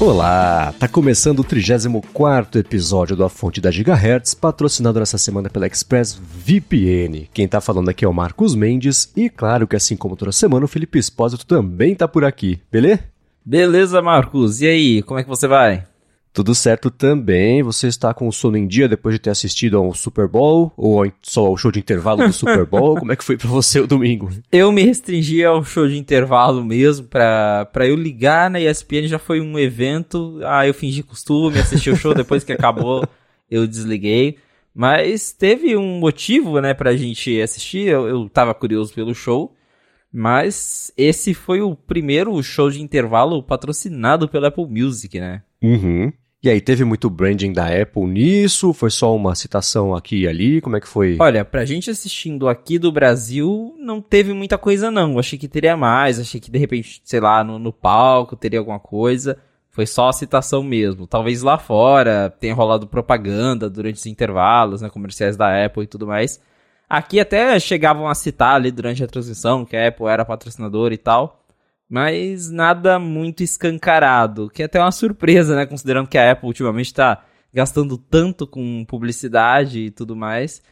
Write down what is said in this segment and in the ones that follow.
Olá, tá começando o 34 episódio do A Fonte da Gigahertz, patrocinado nessa semana pela Express VPN. Quem tá falando aqui é o Marcos Mendes e claro que assim como toda semana o Felipe Espósito também tá por aqui, beleza? Beleza, Marcos. E aí, como é que você vai? Tudo certo também. Você está com o sono em dia depois de ter assistido ao Super Bowl ou só ao show de intervalo do Super Bowl? Como é que foi para você o domingo? Eu me restringi ao show de intervalo mesmo para para eu ligar na ESPN já foi um evento. Ah, eu fingi costume, assisti o show depois que acabou, eu desliguei. Mas teve um motivo, né, pra gente assistir. Eu, eu tava curioso pelo show. Mas esse foi o primeiro show de intervalo patrocinado pela Apple Music, né? Uhum. E aí, teve muito branding da Apple nisso? Foi só uma citação aqui e ali? Como é que foi? Olha, pra gente assistindo aqui do Brasil, não teve muita coisa não. Achei que teria mais, achei que de repente, sei lá, no, no palco teria alguma coisa. Foi só a citação mesmo. Talvez lá fora tenha rolado propaganda durante os intervalos, né, comerciais da Apple e tudo mais. Aqui até chegavam a citar ali durante a transmissão que a Apple era patrocinador e tal mas nada muito escancarado, que é até uma surpresa, né, considerando que a Apple ultimamente está gastando tanto com publicidade e tudo mais.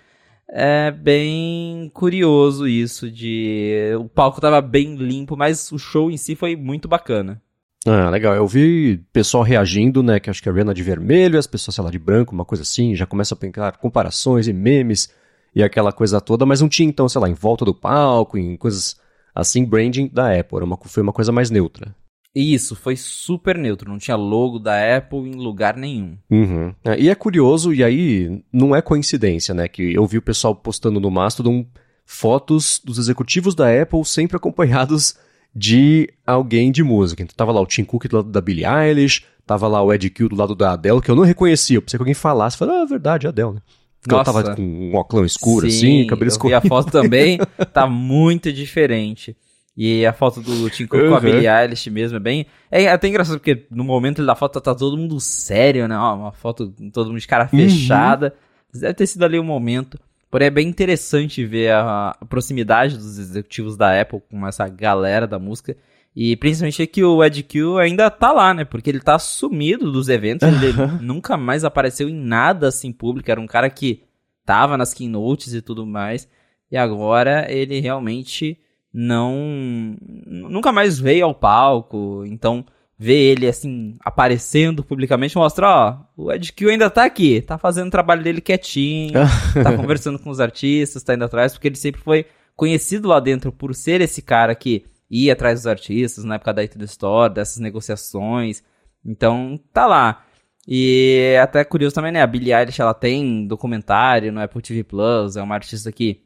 É bem curioso isso de o palco estava bem limpo, mas o show em si foi muito bacana. Ah, legal. Eu vi pessoal reagindo, né? Que acho que a Rihanna de vermelho, as pessoas, sei lá, de branco, uma coisa assim, já começa a pensar comparações e memes e aquela coisa toda, mas não tinha, então, sei lá, em volta do palco, em coisas assim, branding da Apple. Era uma, foi uma coisa mais neutra. Isso, foi super neutro, não tinha logo da Apple em lugar nenhum. Uhum. É, e é curioso, e aí não é coincidência, né? Que eu vi o pessoal postando no Mastodon fotos dos executivos da Apple sempre acompanhados de alguém de música. Então tava lá o Tim Cook do lado da Billie Eilish, tava lá o Ed Kill do lado da Adele, que eu não reconhecia. Eu pensei que alguém falasse, falei, ah, é verdade, é Adele, né? Porque ela tava com um óculos escuro, Sim, assim, cabelo escuro. E a foto também tá muito diferente. E a foto do Tim Cook uhum. com a Billie Eilish mesmo é bem... É até engraçado, porque no momento da foto tá todo mundo sério, né? Ó, uma foto todo mundo de cara uhum. fechada. Uhum. Deve ter sido ali o um momento. Porém, é bem interessante ver a, a, proximidade dos executivos da Apple com essa galera da música. E principalmente que o Ed Q ainda tá lá, né? Porque ele tá sumido dos eventos, ele nunca mais apareceu em nada assim público, era um cara que tava nas keynotes e tudo mais, e agora ele realmente não nunca mais veio ao palco, então ver ele assim aparecendo publicamente mostra, ó, o Ed Q ainda tá aqui, tá fazendo o trabalho dele quietinho, tá conversando com os artistas, tá indo atrás, porque ele sempre foi conhecido lá dentro por ser esse cara que ir atrás dos artistas na época da It Store, dessas negociações. Então, tá lá. E é até curioso também, né? A Billie Eilish, ela tem documentário no Apple TV Plus, é uma artista que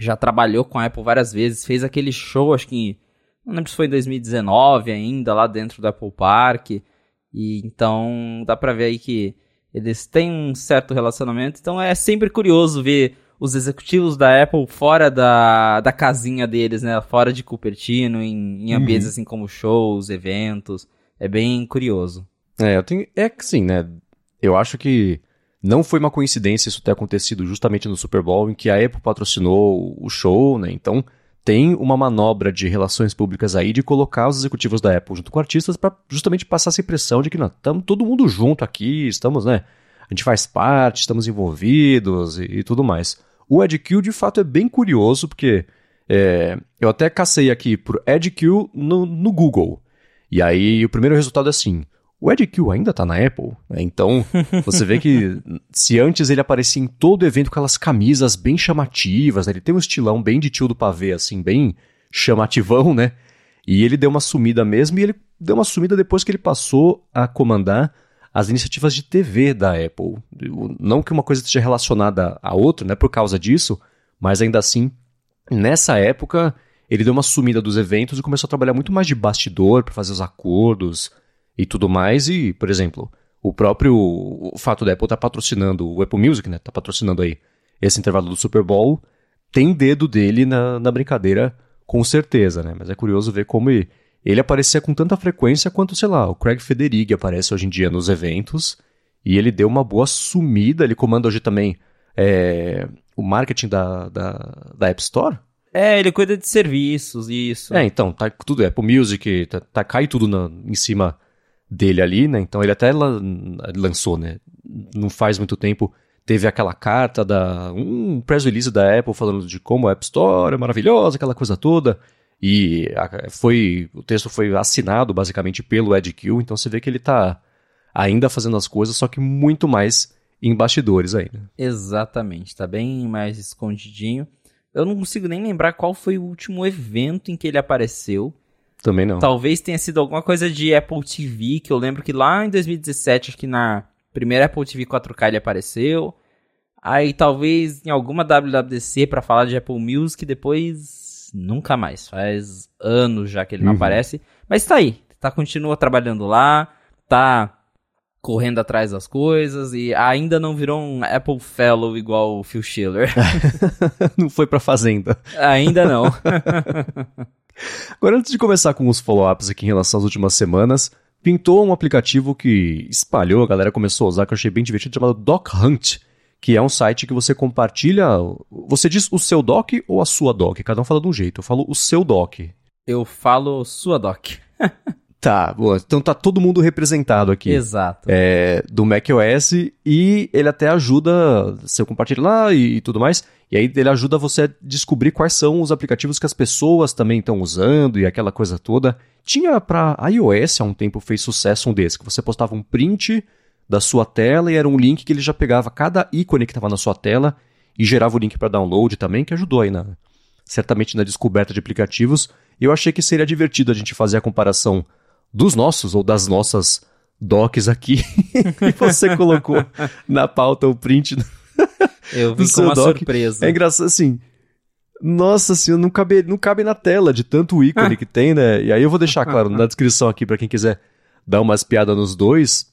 já trabalhou com a Apple várias vezes, fez aquele show, acho que não lembro se foi em 2019 ainda, lá dentro do Apple Park. E então dá pra ver aí que eles têm um certo relacionamento. Então é sempre curioso ver os executivos da Apple fora da, da casinha deles, né? Fora de Cupertino, em, em ambientes uhum. assim como shows, eventos. É bem curioso. É, eu tenho, é que sim, né? Eu acho que não foi uma coincidência isso ter acontecido justamente no Super Bowl, em que a Apple patrocinou o show, né? Então tem uma manobra de relações públicas aí de colocar os executivos da Apple junto com artistas para justamente passar essa impressão de que nós estamos todo mundo junto aqui, estamos, né? A gente faz parte, estamos envolvidos e, e tudo mais. O EdQ, de fato, é bem curioso, porque é, eu até cacei aqui por EdQ no, no Google. E aí o primeiro resultado é assim: o EdQ ainda está na Apple, né? então você vê que se antes ele aparecia em todo evento com aquelas camisas bem chamativas, né? ele tem um estilão bem de tio do pavê, assim, bem chamativão, né? E ele deu uma sumida mesmo, e ele deu uma sumida depois que ele passou a comandar as iniciativas de TV da Apple. Não que uma coisa esteja relacionada à outra, né, por causa disso, mas ainda assim, nessa época, ele deu uma sumida dos eventos e começou a trabalhar muito mais de bastidor para fazer os acordos e tudo mais. E, por exemplo, o próprio o fato da Apple estar tá patrocinando o Apple Music, né, tá patrocinando aí esse intervalo do Super Bowl, tem dedo dele na, na brincadeira, com certeza, né? Mas é curioso ver como ele, ele aparecia com tanta frequência quanto, sei lá, o Craig Federighi aparece hoje em dia nos eventos. E ele deu uma boa sumida. Ele comanda hoje também é, o marketing da, da, da, App Store. É, ele cuida de serviços, isso. É, então, tá tudo, Apple Music, tá, tá cai tudo na, em cima dele ali, né? Então ele até lançou, né? Não faz muito tempo teve aquela carta da um press release da Apple falando de como a App Store é maravilhosa, aquela coisa toda. E foi o texto foi assinado basicamente pelo Ed Kill, então você vê que ele está ainda fazendo as coisas, só que muito mais em bastidores ainda. Exatamente, está bem mais escondidinho. Eu não consigo nem lembrar qual foi o último evento em que ele apareceu. Também não. Talvez tenha sido alguma coisa de Apple TV, que eu lembro que lá em 2017, acho que na primeira Apple TV 4K ele apareceu. Aí talvez em alguma WWDC para falar de Apple Music, depois nunca mais. Faz anos já que ele não uhum. aparece. Mas tá aí. Tá, continua trabalhando lá, tá correndo atrás das coisas e ainda não virou um Apple Fellow igual o Phil Schiller. não foi pra fazenda. Ainda não. Agora, antes de começar com os follow-ups aqui em relação às últimas semanas, pintou um aplicativo que espalhou, a galera começou a usar, que eu achei bem divertido, chamado Doc Hunt, que é um site que você compartilha. Você diz o seu doc ou a sua doc? Cada um fala de um jeito. Eu falo o seu doc. Eu falo sua doc. Tá, boa. Então tá todo mundo representado aqui. Exato. É, do macOS e ele até ajuda, você compartilha lá e, e, tudo mais, e aí ele ajuda você a descobrir quais são os aplicativos que as pessoas também estão usando e aquela coisa toda. Tinha para iOS há um tempo fez sucesso um desse, que você postava um print da sua tela e era um link que ele já pegava cada ícone que estava na sua tela e gerava o link para download também, que ajudou aí na, certamente na descoberta de aplicativos. E eu achei que seria divertido a gente fazer a comparação dos nossos ou das nossas docs aqui. e você colocou na pauta o print do, eu vi com uma doc. surpresa. É engraçado assim. Nossa senhora, não cabe, não cabe na tela de tanto ícone que tem, né? E aí eu vou deixar claro na descrição aqui para quem quiser dar umas piadas nos dois.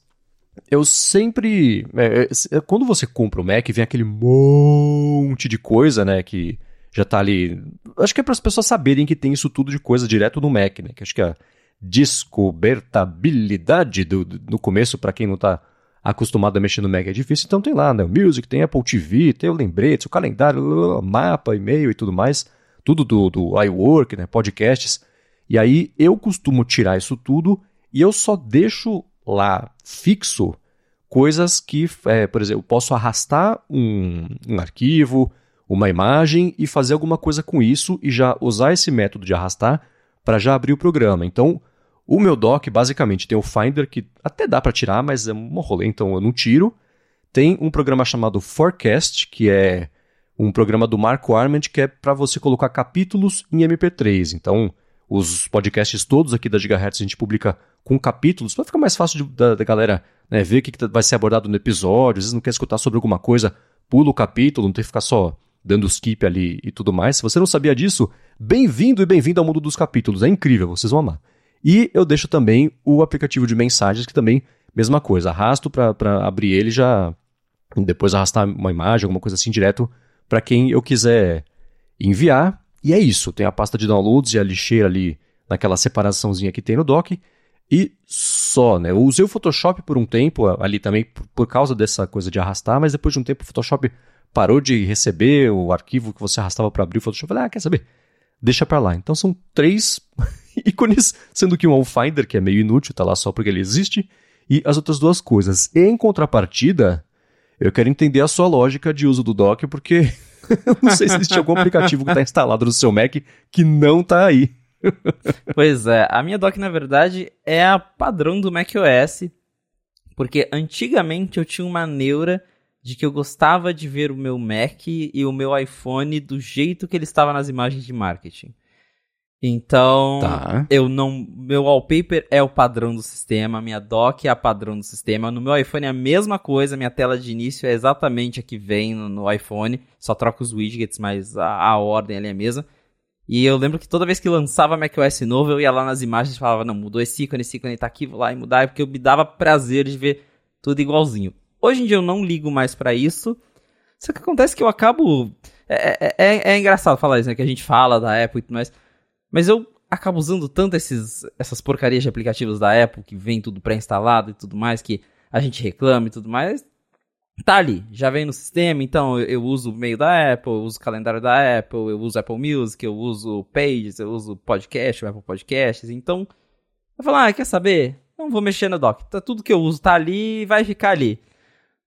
Eu sempre. É, é, é, quando você compra o Mac, vem aquele monte de coisa, né? Que já tá ali. Acho que é para as pessoas saberem que tem isso tudo de coisa direto no Mac, né? Que acho que a descobertabilidade do, do no começo, para quem não tá acostumado a mexer no Mac, é difícil. Então tem lá, né? O Music, tem Apple TV, tem o lembrete, o calendário, mapa, e-mail e tudo mais. Tudo do, do iWork, né? Podcasts. E aí eu costumo tirar isso tudo e eu só deixo lá fixo coisas que, é, por exemplo, posso arrastar um, um arquivo, uma imagem e fazer alguma coisa com isso e já usar esse método de arrastar para já abrir o programa. Então, o meu doc basicamente tem o Finder que até dá para tirar, mas é um rolê, então eu não tiro. Tem um programa chamado Forecast, que é um programa do Marco Arment que é para você colocar capítulos em MP3. Então, os podcasts todos aqui da Gigahertz a gente publica com capítulos, para ficar mais fácil de, da, da, galera né, ver o que, que vai ser abordado no episódio. Às vezes não quer escutar sobre alguma coisa, pula o capítulo, não tem que ficar só dando skip ali e tudo mais. Se você não sabia disso, bem-vindo e bem-vindo ao mundo dos capítulos. É incrível, vocês vão amar. E eu deixo também o aplicativo de mensagens, que também, mesma coisa, arrasto para abrir ele já. Depois arrastar uma imagem, alguma coisa assim, direto para quem eu quiser enviar. E é isso. Tem a pasta de downloads e a lixeira ali naquela separaçãozinha que tem no dock e só, né? Eu usei o Photoshop por um tempo ali também por causa dessa coisa de arrastar, mas depois de um tempo o Photoshop parou de receber o arquivo que você arrastava para abrir o Photoshop. Eu falei, ah, quer saber? Deixa para lá. Então são três ícones, sendo que um é um Finder, que é meio inútil, tá lá só porque ele existe, e as outras duas coisas. Em contrapartida, eu quero entender a sua lógica de uso do Docker, porque não sei se existe algum aplicativo que está instalado no seu Mac que não está aí pois é, a minha dock na verdade é a padrão do macOS, porque antigamente eu tinha uma neura de que eu gostava de ver o meu Mac e o meu iPhone do jeito que ele estava nas imagens de marketing. Então, tá. eu não, meu wallpaper é o padrão do sistema, minha dock é a padrão do sistema. No meu iPhone é a mesma coisa, minha tela de início é exatamente a que vem no, no iPhone, só troco os widgets, mas a, a ordem ali é a mesma. E eu lembro que toda vez que lançava macOS novo, eu ia lá nas imagens e falava, não, mudou esse ícone, esse ícone tá aqui, vou lá e mudar, porque eu me dava prazer de ver tudo igualzinho. Hoje em dia eu não ligo mais para isso, só que acontece que eu acabo... É, é, é, é, engraçado falar isso, né, que a gente fala da Apple e tudo mais, mas eu acabo usando tanto esses, essas porcarias de aplicativos da Apple, que vem tudo pré-instalado e tudo mais, que a gente reclama e tudo mais, tá ali, já vem no sistema, então eu, eu uso o meio da Apple, eu uso o calendário da Apple, eu uso Apple Music, eu uso Pages, eu uso podcast, o Apple Podcasts, então eu falo, ah, quer saber? Não vou mexer no dock, tá, tudo que eu uso tá ali e vai ficar ali.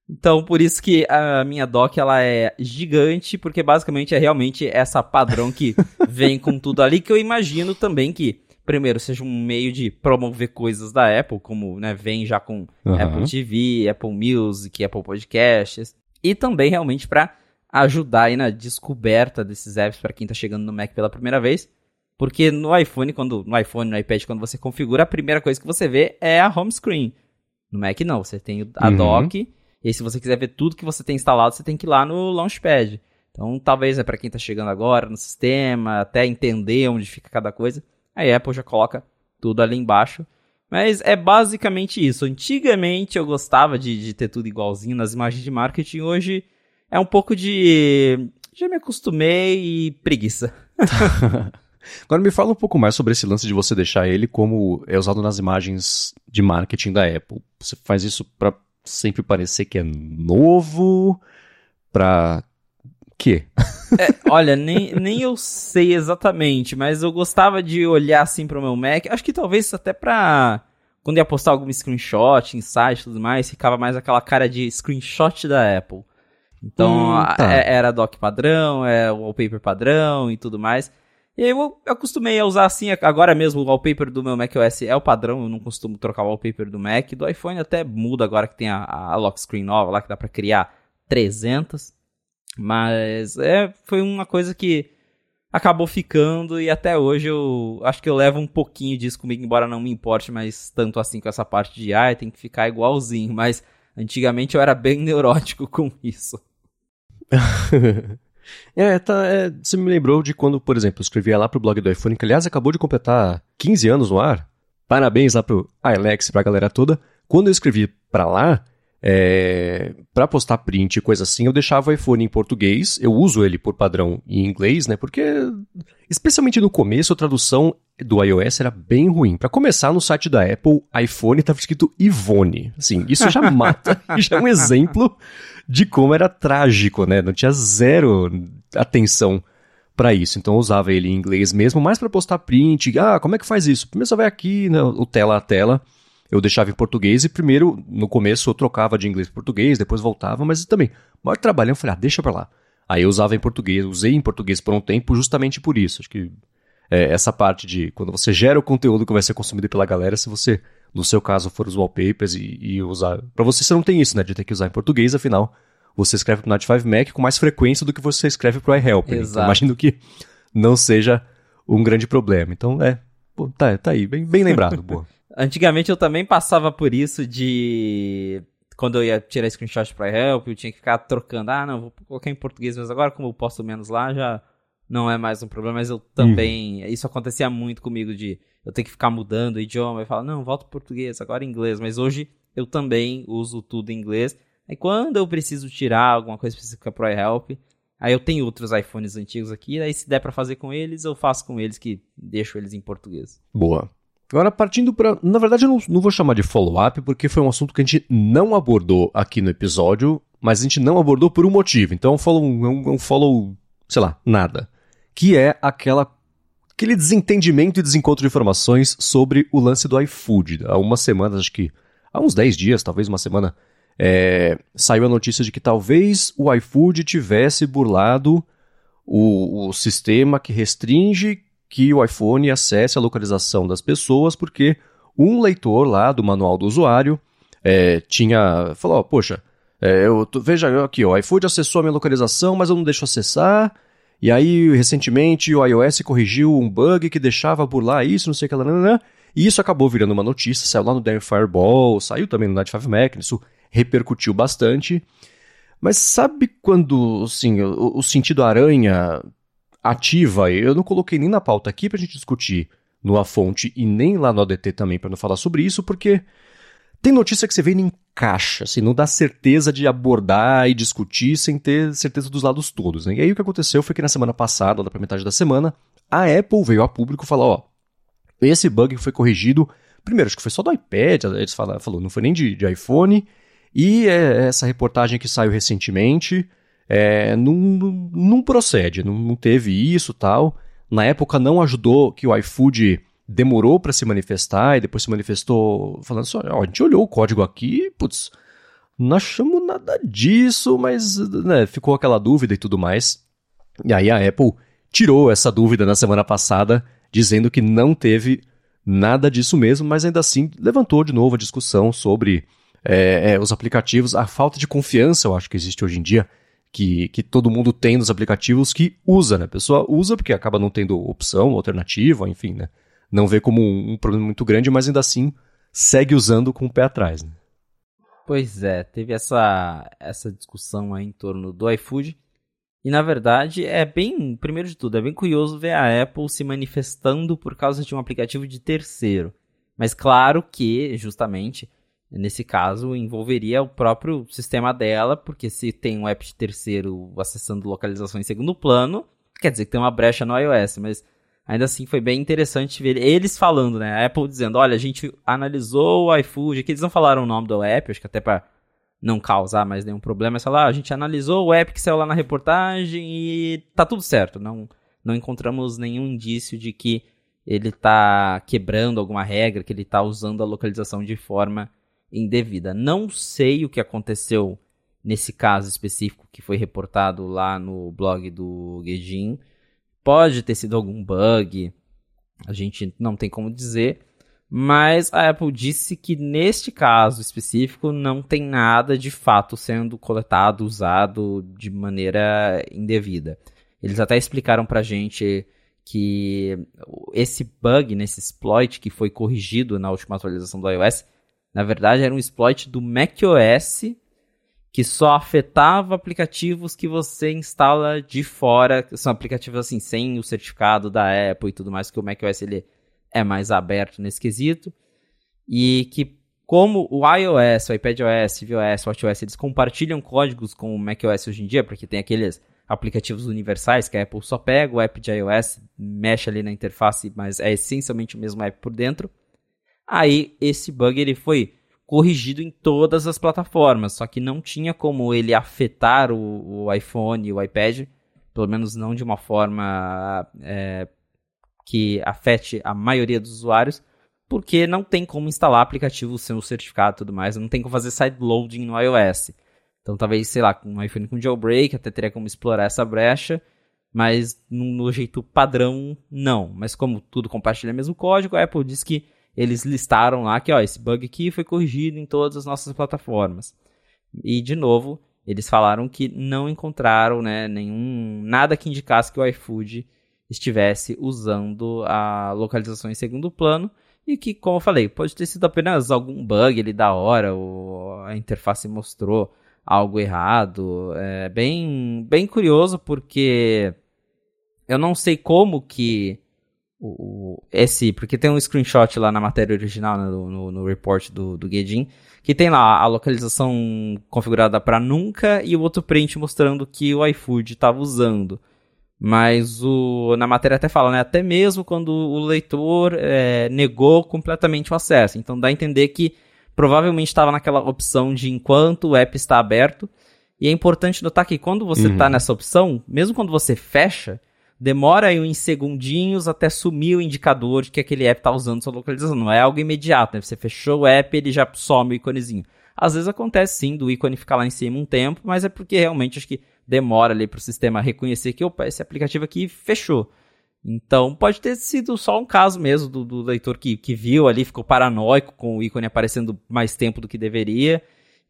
Então, por isso que a minha dock ela é gigante, porque basicamente é realmente essa padrão que vem com tudo ali, que eu imagino também que, primeiro, seja um meio de promover coisas da Apple, como né, vem já com uhum. Apple TV, Apple Music, Apple Podcasts, e também realmente para ajudar aí na descoberta desses apps para quem está chegando no Mac pela primeira vez. Porque no iPhone, quando no iPhone, no iPad, quando você configura, a primeira coisa que você vê é a home screen. No Mac não, você tem a uhum. dock e aí, se você quiser ver tudo que você tem instalado, você tem que ir lá no Launchpad. Então, talvez é para quem está chegando agora no sistema, até entender onde fica cada coisa. A Apple já coloca tudo ali embaixo. Mas é basicamente isso. Antigamente eu gostava de, de ter tudo igualzinho nas imagens de marketing. Hoje é um pouco de. Já me acostumei e preguiça. Agora me fala um pouco mais sobre esse lance de você deixar ele como é usado nas imagens de marketing da Apple. Você faz isso para sempre parecer que é novo, pra quê? É, olha, nem, nem eu sei exatamente, mas eu gostava de olhar assim pro meu Mac. Acho que talvez até pra. Quando ia postar algum screenshot, insight e tudo mais, ficava mais aquela cara de screenshot da Apple. Então, hum, tá. É, era doc padrão, é o wallpaper padrão e tudo mais. E aí eu, acostumei a usar assim, agora mesmo o wallpaper do meu macOS é o padrão, eu não costumo trocar o wallpaper do Mac. Do iPhone até muda agora que tem a, a lock screen nova lá, que dá pra criar 300. Mas é, foi uma coisa que acabou ficando e até hoje eu acho que eu levo um pouquinho disso comigo, embora não me importe mais tanto assim com essa parte de ah, tem que ficar igualzinho, mas antigamente eu era bem neurótico com isso. É, tá, é, você me lembrou de quando, por exemplo, eu escrevia lá pro blog do iPhone, que aliás acabou de completar 15 anos no ar. Parabéns lá pro Alex pra galera toda. Quando eu escrevi pra lá, é, para postar print e coisa assim, eu deixava o iPhone em português. Eu uso ele por padrão em inglês, né? Porque, especialmente no começo, a tradução do iOS era bem ruim. Para começar, no site da Apple, iPhone estava escrito Ivone. Assim, isso já mata, já é um exemplo de como era trágico, né? Não tinha zero atenção para isso. Então eu usava ele em inglês mesmo, mais para postar print. Ah, como é que faz isso? Primeiro você vai aqui, né, o tela a tela. Eu deixava em português e primeiro, no começo, eu trocava de inglês para português, depois voltava, mas também, maior trabalho, eu falei, ah, deixa pra lá. Aí eu usava em português, usei em português por um tempo justamente por isso. Acho que é, essa parte de quando você gera o conteúdo que vai ser consumido pela galera, se você no seu caso for os wallpapers e, e usar. Para você, você não tem isso, né? De ter que usar em português, afinal, você escreve pro Notify Mac com mais frequência do que você escreve pro iHelp. Né? Então, imagino que não seja um grande problema. Então, é. Pô, tá, tá aí, bem, bem lembrado, boa. Antigamente eu também passava por isso de. Quando eu ia tirar screenshot para help, eu tinha que ficar trocando. Ah, não, vou colocar em português, mas agora, como eu posto menos lá, já não é mais um problema. Mas eu também. Uhum. Isso acontecia muito comigo de eu ter que ficar mudando o idioma e falar, não, volta para português, agora inglês. Mas hoje eu também uso tudo em inglês. Aí quando eu preciso tirar alguma coisa específica pro iHelp, aí eu tenho outros iPhones antigos aqui, aí se der para fazer com eles, eu faço com eles que deixo eles em português. Boa. Agora partindo para, na verdade eu não, não vou chamar de follow-up porque foi um assunto que a gente não abordou aqui no episódio, mas a gente não abordou por um motivo. Então é follow, um, um follow, sei lá, nada, que é aquela aquele desentendimento e desencontro de informações sobre o lance do iFood. Há umas semanas, acho que há uns 10 dias, talvez uma semana, é, saiu a notícia de que talvez o iFood tivesse burlado o, o sistema que restringe que o iPhone acesse a localização das pessoas, porque um leitor lá do manual do usuário é, tinha. falou: poxa, é, eu, veja aqui, o iFood acessou a minha localização, mas eu não deixo acessar. E aí, recentemente, o iOS corrigiu um bug que deixava burlar isso, não sei o que lá, e isso acabou virando uma notícia, saiu lá no Dare Fireball, saiu também no Night 5 Mac, isso repercutiu bastante. Mas sabe quando, assim, o, o sentido aranha ativa, eu não coloquei nem na pauta aqui pra gente discutir no A Fonte e nem lá no ADT também para não falar sobre isso, porque tem notícia que você vê em caixa, assim, não dá certeza de abordar e discutir sem ter certeza dos lados todos. Né? E aí o que aconteceu foi que na semana passada, lá pra metade da semana, a Apple veio a público falar, ó, Esse bug foi corrigido, primeiro, acho que foi só do iPad, eles falaram, falou, não foi nem de, de iPhone, e é, essa reportagem que saiu recentemente é, não, não, procede, não, não teve isso tal. Na época não ajudou que o iFood demorou para se manifestar e depois se manifestou falando assim: ó, a gente olhou o código aqui, putz, não achamos nada disso, mas né, ficou aquela dúvida e tudo mais. E aí a Apple tirou essa dúvida na semana passada, dizendo que não teve nada disso mesmo, mas ainda assim levantou de novo a discussão sobre é, é, os aplicativos, a falta de confiança, eu acho que existe hoje em dia, que, que todo mundo tem nos aplicativos que usa, né? A pessoa usa porque acaba não tendo opção, alternativa, enfim, né? Não vê como um, um problema muito grande, mas ainda assim segue usando com o pé atrás, né? Pois é, teve essa, essa discussão aí em torno do iFood. E na verdade é bem, primeiro de tudo, é bem curioso ver a Apple se manifestando por causa de um aplicativo de terceiro. Mas claro que, justamente, nesse caso, envolveria o próprio sistema dela, porque se tem um app de terceiro acessando localização em segundo plano, quer dizer que tem uma brecha no iOS, mas ainda assim foi bem interessante ver eles falando, né? A Apple dizendo, olha, a gente analisou o iFood, aqui eles não falaram o nome do app, acho que até para não causar mais nenhum problema, é falar, ah, a gente analisou o app que saiu lá na reportagem e tá tudo certo. Não, não encontramos nenhum indício de que ele tá quebrando alguma regra, que ele tá usando a localização de forma indevida. Não sei o que aconteceu nesse caso específico que foi reportado lá no blog do Guedin. Pode ter sido algum bug, a gente não tem como dizer, mas a Apple disse que neste caso específico não tem nada de fato sendo coletado, usado de maneira indevida. Eles até explicaram pra gente que esse bug, nesse exploit que foi corrigido na última atualização do iOS, na verdade era um exploit do macOS que só afetava aplicativos que você instala de fora, são aplicativos assim sem o certificado da Apple e tudo mais, que o macOS ele é mais aberto nesse quesito. E que, como o iOS, o iPadOS, tvOS, o WatchOS, eles compartilham códigos com o macOS hoje em dia, porque tem aqueles aplicativos universais que a Apple só pega, o app de iOS mexe ali na interface, mas é essencialmente o mesmo app por dentro. Aí esse bug ele foi corrigido em todas as plataformas, só que não tinha como ele afetar o, o iPhone e o iPad, pelo menos não de uma forma é, que afete a maioria dos usuários, porque não tem como instalar aplicativo sem o certificado e tudo mais, não tem como fazer sideloading no iOS. Então talvez, sei lá, com um iPhone com jailbreak até teria como explorar essa brecha, mas no, no jeito padrão não. Mas como tudo compartilha o mesmo código, a Apple diz que eles listaram lá que ó, esse bug aqui foi corrigido em todas as nossas plataformas. E de novo, eles falaram que não encontraram né, nenhum nada que indicasse que o iFood estivesse usando a localização em segundo plano e que, como eu falei, pode ter sido apenas algum bug ali da hora, ou a interface mostrou algo errado. É bem, bem curioso porque eu não sei como que o, esse, porque tem um screenshot lá na matéria original, né, no, no, no, report do, do Guedin, que tem lá a localização configurada para nunca e o outro print mostrando que o iFood estava usando. Mas o, na matéria até fala, né? Até mesmo quando o leitor é, negou completamente o acesso. Então dá a entender que provavelmente estava naquela opção de enquanto o app está aberto. E é importante notar que quando você está uhum. nessa opção, mesmo quando você fecha, demora aí uns segundinhos até sumir o indicador de que aquele app está usando sua localização. Não é algo imediato, né? Você fechou o app, ele já some o íconezinho. Às vezes acontece sim do ícone ficar lá em cima um tempo, mas é porque realmente acho que demora ali para o sistema reconhecer que opa, esse aplicativo aqui fechou. Então pode ter sido só um caso mesmo do, do leitor que, que viu ali, ficou paranoico com o ícone aparecendo mais tempo do que deveria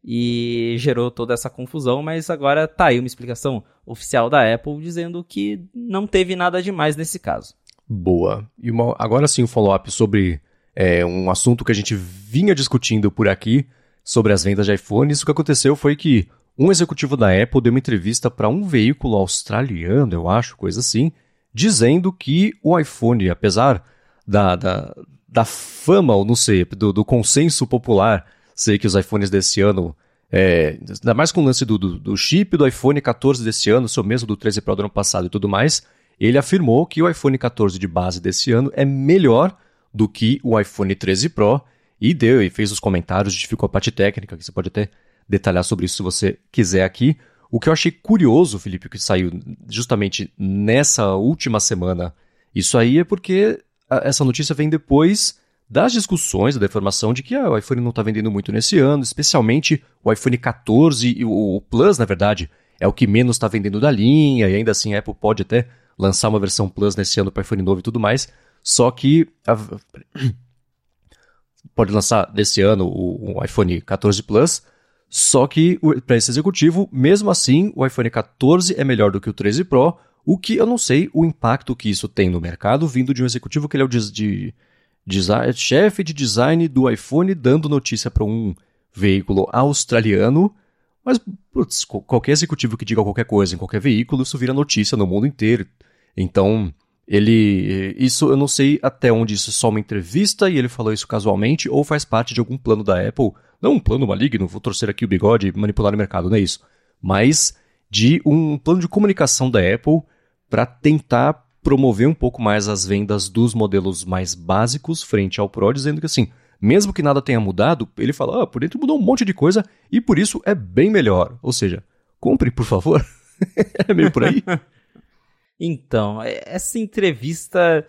e gerou toda essa confusão, mas agora tá aí uma explicação oficial da Apple dizendo que não teve nada demais nesse caso. Boa. E uma, agora sim um follow-up sobre é, um assunto que a gente vinha discutindo por aqui sobre as vendas de iPhone. Isso que aconteceu foi que um executivo da Apple deu uma entrevista para um veículo australiano, eu acho, coisa assim, dizendo que o iPhone, apesar da, da, da fama, ou não sei, do, do consenso popular, ser que os iPhones desse ano, é, ainda mais com o lance do, do, do, chip do iPhone 14 desse ano, seu mesmo do 13 Pro do ano passado e tudo mais, ele afirmou que o iPhone 14 de base desse ano é melhor do que o iPhone 13 Pro e deu e fez os comentários, justificou a parte técnica, que você pode até detalhar sobre isso se você quiser aqui. O que eu achei curioso, Felipe, que saiu justamente nessa última semana, isso aí é porque essa notícia vem depois das discussões, da informação de que ah, o iPhone não está vendendo muito nesse ano, especialmente o iPhone 14 e o Plus, na verdade, é o que menos está vendendo da linha, e ainda assim a Apple pode até lançar uma versão Plus nesse ano para iPhone novo e tudo mais. Só que a... pode lançar desse ano o, o iPhone 14 Plus. Só que para esse executivo, mesmo assim, o iPhone 14 é melhor do que o 13 Pro, o que eu não sei o impacto que isso tem no mercado, vindo de um executivo que ele é o de, de design, chefe de design do iPhone, dando notícia para um veículo australiano. Mas, putz, qualquer executivo que diga qualquer coisa em qualquer veículo, isso vira notícia no mundo inteiro. Então, ele. Isso eu não sei até onde isso é só uma entrevista e ele falou isso casualmente ou faz parte de algum plano da Apple. Não um plano maligno, vou torcer aqui o bigode e manipular o mercado, não é isso. Mas de um plano de comunicação da Apple para tentar promover um pouco mais as vendas dos modelos mais básicos frente ao Pro, dizendo que assim, mesmo que nada tenha mudado, ele fala, ah, por dentro mudou um monte de coisa e por isso é bem melhor. Ou seja, compre, por favor. é meio por aí. então, é, essa entrevista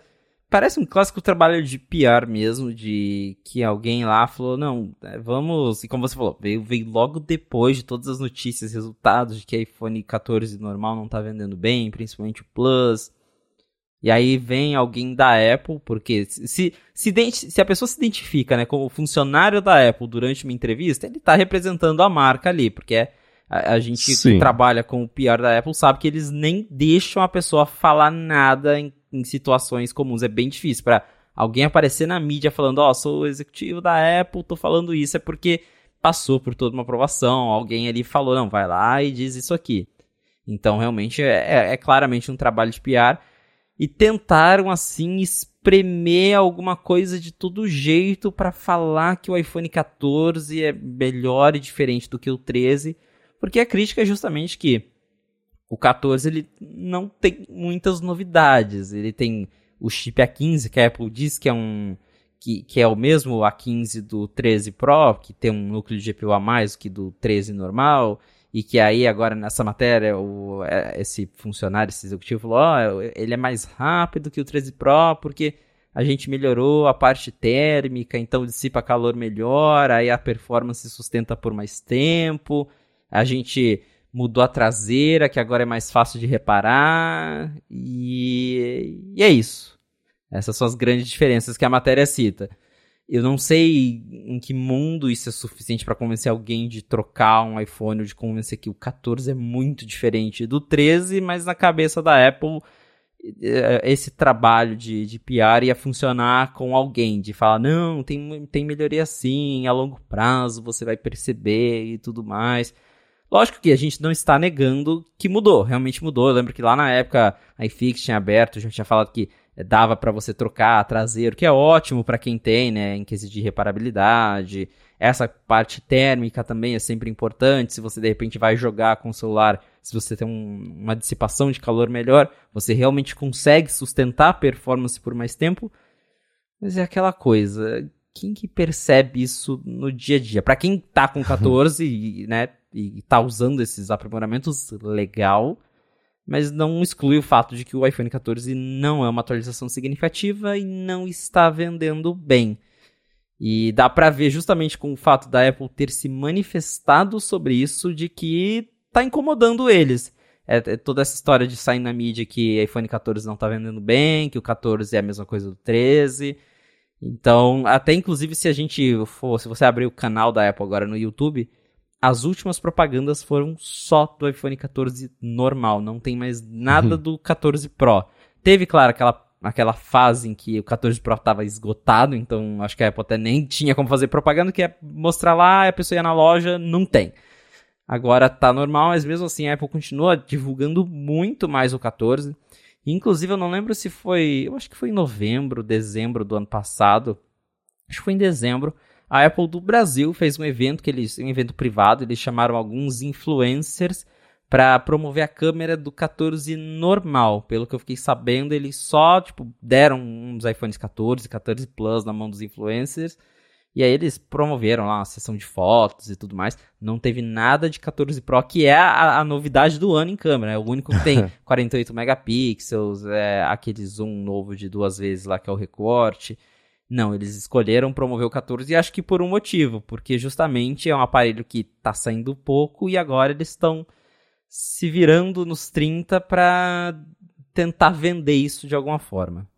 parece um clássico trabalho de PR mesmo, de que alguém lá falou, não, é, vamos, e como você falou, veio, veio logo depois de todas as notícias, resultados de que iPhone 14 normal não tá vendendo bem, principalmente o Plus, e aí vem alguém da Apple, porque se, se, se a pessoa se identifica né, como funcionário da Apple durante uma entrevista, ele está representando a marca ali, porque é, a, a gente Sim. que trabalha com o PR da Apple sabe que eles nem deixam a pessoa falar nada em, em situações comuns. É bem difícil para alguém aparecer na mídia falando, ó, oh, sou o executivo da Apple, tô falando isso, é porque passou por toda uma aprovação, alguém ali falou, não, vai lá e diz isso aqui. Então, realmente, é, é, é claramente um trabalho de PR e tentaram assim espremer alguma coisa de todo jeito para falar que o iPhone 14 é melhor e diferente do que o 13, porque a crítica é justamente que o 14 ele não tem muitas novidades, ele tem o chip A15 que a Apple diz que é um que, que é o mesmo A15 do 13 Pro, que tem um núcleo de GPU a mais que do 13 normal, e que aí agora nessa matéria o, é, esse funcionário, esse executivo falou, oh, ele é mais rápido que o 13 Pro porque a gente melhorou a parte térmica, então dissipa calor melhor, aí a performance sustenta por mais tempo, a gente mudou a traseira, que agora é mais fácil de reparar, e, e é isso. Essas são as grandes diferenças que a matéria cita. Eu não sei em que mundo isso é suficiente para convencer alguém de trocar um iPhone ou de convencer que o 14 é muito diferente do 13, mas na cabeça da Apple eh, esse trabalho de, de PR ia funcionar com alguém, de falar, não, tem, tem melhoria sim, a longo prazo você vai perceber e tudo mais. Lógico que a gente não está negando que mudou, realmente mudou. Eu lembro que lá na época a iFix tinha aberto, já tinha falado que dava para você trocar traseiro, que é ótimo para quem tem, né, em quesito de reparabilidade. Essa parte térmica também é sempre importante. Se você de repente vai jogar com o celular, se você tem um, uma dissipação de calor melhor, você realmente consegue sustentar a performance por mais tempo. Mas é aquela coisa, quem que percebe isso no dia a dia? Para quem tá com 14 e, né, e tá usando esses aprimoramentos, legal mas não exclui o fato de que o iPhone 14 não é uma atualização significativa e não está vendendo bem. E dá para ver justamente com o fato da Apple ter se manifestado sobre isso de que está incomodando eles. É, é, toda essa história de sair na mídia que o iPhone 14 não está vendendo bem, que o 14 é a mesma coisa do 13. Então, até inclusive se a gente for, se você abrir o canal da Apple agora no YouTube, as últimas propagandas foram só do iPhone 14 normal, não tem mais nada uhum. do 14 Pro. Teve, claro, aquela, aquela fase em que o 14 Pro estava esgotado, então acho que a Apple até nem tinha como fazer propaganda, que é mostrar lá, a pessoa ia na loja, não tem. Agora tá normal, mas mesmo assim a Apple continua divulgando muito mais o 14. Inclusive, eu não lembro se foi. Eu acho que foi em novembro, dezembro do ano passado. Acho que foi em dezembro a Apple do Brasil fez um evento que eles, um evento privado, eles chamaram alguns influencers para promover a câmera do 14 normal. Pelo que eu fiquei sabendo, eles só tipo deram uns iPhones 14, 14 Plus na mão dos influencers. E aí eles promoveram lá uma sessão de fotos e tudo mais. Não teve nada de 14 Pro, que é a, a novidade do ano em câmera. É o único que tem 48 megapixels, é aquele zoom novo de duas vezes lá que é o recorte. Não, eles escolheram promover o 14 e acho que por um motivo, porque justamente é um aparelho que tá saindo pouco e agora eles estão se virando nos 30 para tentar vender isso de alguma forma.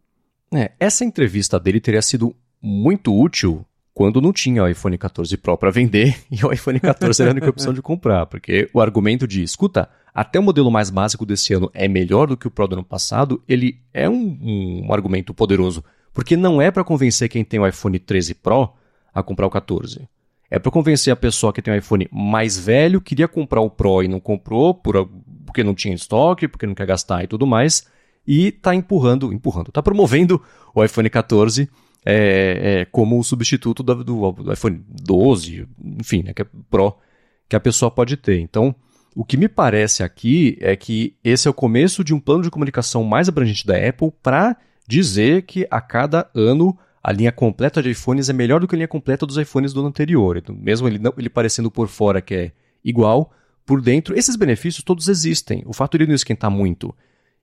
É, essa entrevista dele teria sido muito útil quando não tinha o iPhone 14 Pro para vender e o iPhone 14 era a única opção de comprar, porque o argumento de, escuta, até o modelo mais básico desse ano é melhor do que o Pro do ano passado, ele é um, um argumento poderoso, porque não é para convencer quem tem o iPhone 13 Pro a comprar o 14. É para convencer a pessoa que tem um iPhone mais velho, queria comprar o Pro e não comprou por, porque não tinha estoque, porque não quer gastar e tudo mais, e está empurrando, empurrando, está promovendo o iPhone 14 é, é, como o substituto do, do, do, iPhone 12, enfim, né, que é Pro, que a pessoa pode ter. Então, o que me parece aqui é que esse é o começo de um plano de comunicação mais abrangente da Apple para dizer que a cada ano a linha completa de iPhones é melhor do que a linha completa dos iPhones do ano anterior. Então, mesmo ele, não, ele parecendo por fora que é igual, por dentro, esses benefícios todos existem. O fato de ele não esquentar muito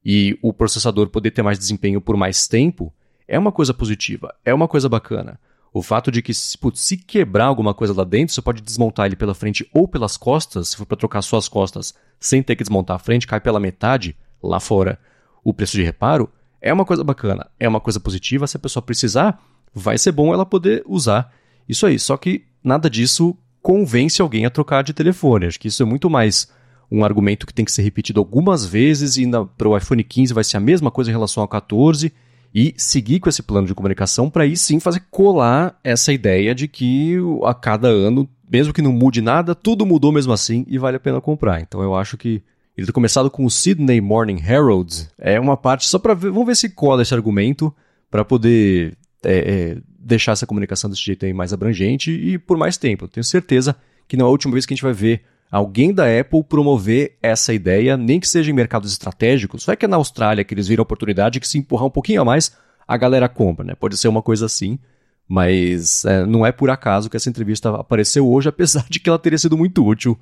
e o processador poder ter mais desempenho por mais tempo é uma coisa positiva, é uma coisa bacana. O fato de que, putz, se quebrar alguma coisa lá dentro, você pode desmontar ele pela frente ou pelas costas, se for para trocar suas costas sem ter que desmontar a frente, cai pela metade lá fora o preço de reparo, é uma coisa bacana, é uma coisa positiva. Se a pessoa precisar, vai ser bom ela poder usar isso aí. Só que nada disso convence alguém a trocar de telefone. Acho que isso é muito mais um argumento que tem que ser repetido algumas vezes e para o iPhone 15 vai ser a mesma coisa em relação ao 14 e seguir com esse plano de comunicação para aí sim fazer colar essa ideia de que a cada ano, mesmo que não mude nada, tudo mudou mesmo assim e vale a pena comprar. Então eu acho que ele ter começado com o Sydney Morning Herald é uma parte só para ver, vamos ver se cola esse argumento para poder é, é, deixar essa comunicação desse jeito aí mais abrangente e por mais tempo. Tenho certeza que não é a última vez que a gente vai ver alguém da Apple promover essa ideia, nem que seja em mercados estratégicos. Só é que é na Austrália que eles viram a oportunidade que se empurrar um pouquinho a mais, a galera compra, né? Pode ser uma coisa assim, mas é, não é por acaso que essa entrevista apareceu hoje, apesar de que ela teria sido muito útil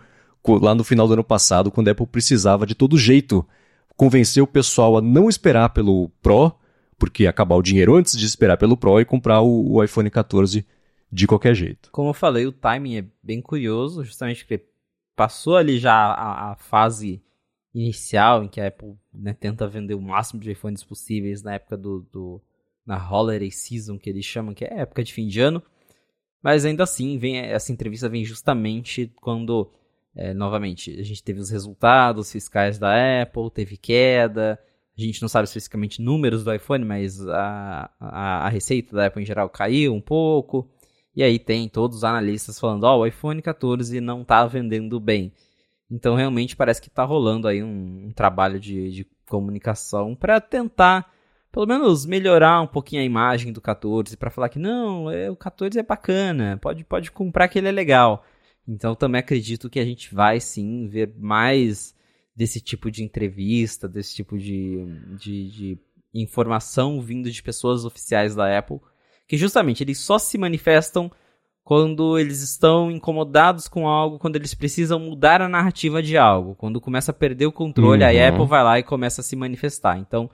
lá no final do ano passado, quando a Apple precisava de todo jeito convencer o pessoal a não esperar pelo Pro porque acabar o dinheiro antes de esperar pelo Pro e comprar o, o iPhone 14 de qualquer jeito. Como eu falei, o timing é bem curioso, justamente porque passou ali já a, a fase inicial em que a Apple né, tenta vender o máximo de iPhones possíveis na época do, do na holiday season que eles chamam, que é época de fim de ano. Mas ainda assim, vem essa entrevista vem justamente quando, é, novamente, a gente teve os resultados fiscais da Apple, teve queda, a gente não sabe especificamente números do iPhone, mas a, a, a, receita da Apple em geral caiu um pouco. E aí tem todos os analistas falando, ó, oh, o iPhone 14 não está vendendo bem. Então realmente parece que está rolando aí um, um trabalho de, de comunicação para tentar, pelo menos, melhorar um pouquinho a imagem do 14, para falar que não, é, o 14 é bacana, pode, pode comprar que ele é legal. Então também acredito que a gente vai sim ver mais desse tipo de entrevista, desse tipo de, de, de informação vindo de pessoas oficiais da Apple, que justamente eles só se manifestam quando eles estão incomodados com algo, quando eles precisam mudar a narrativa de algo, quando começa a perder o controle, uhum. a Apple vai lá e começa a se manifestar. Então,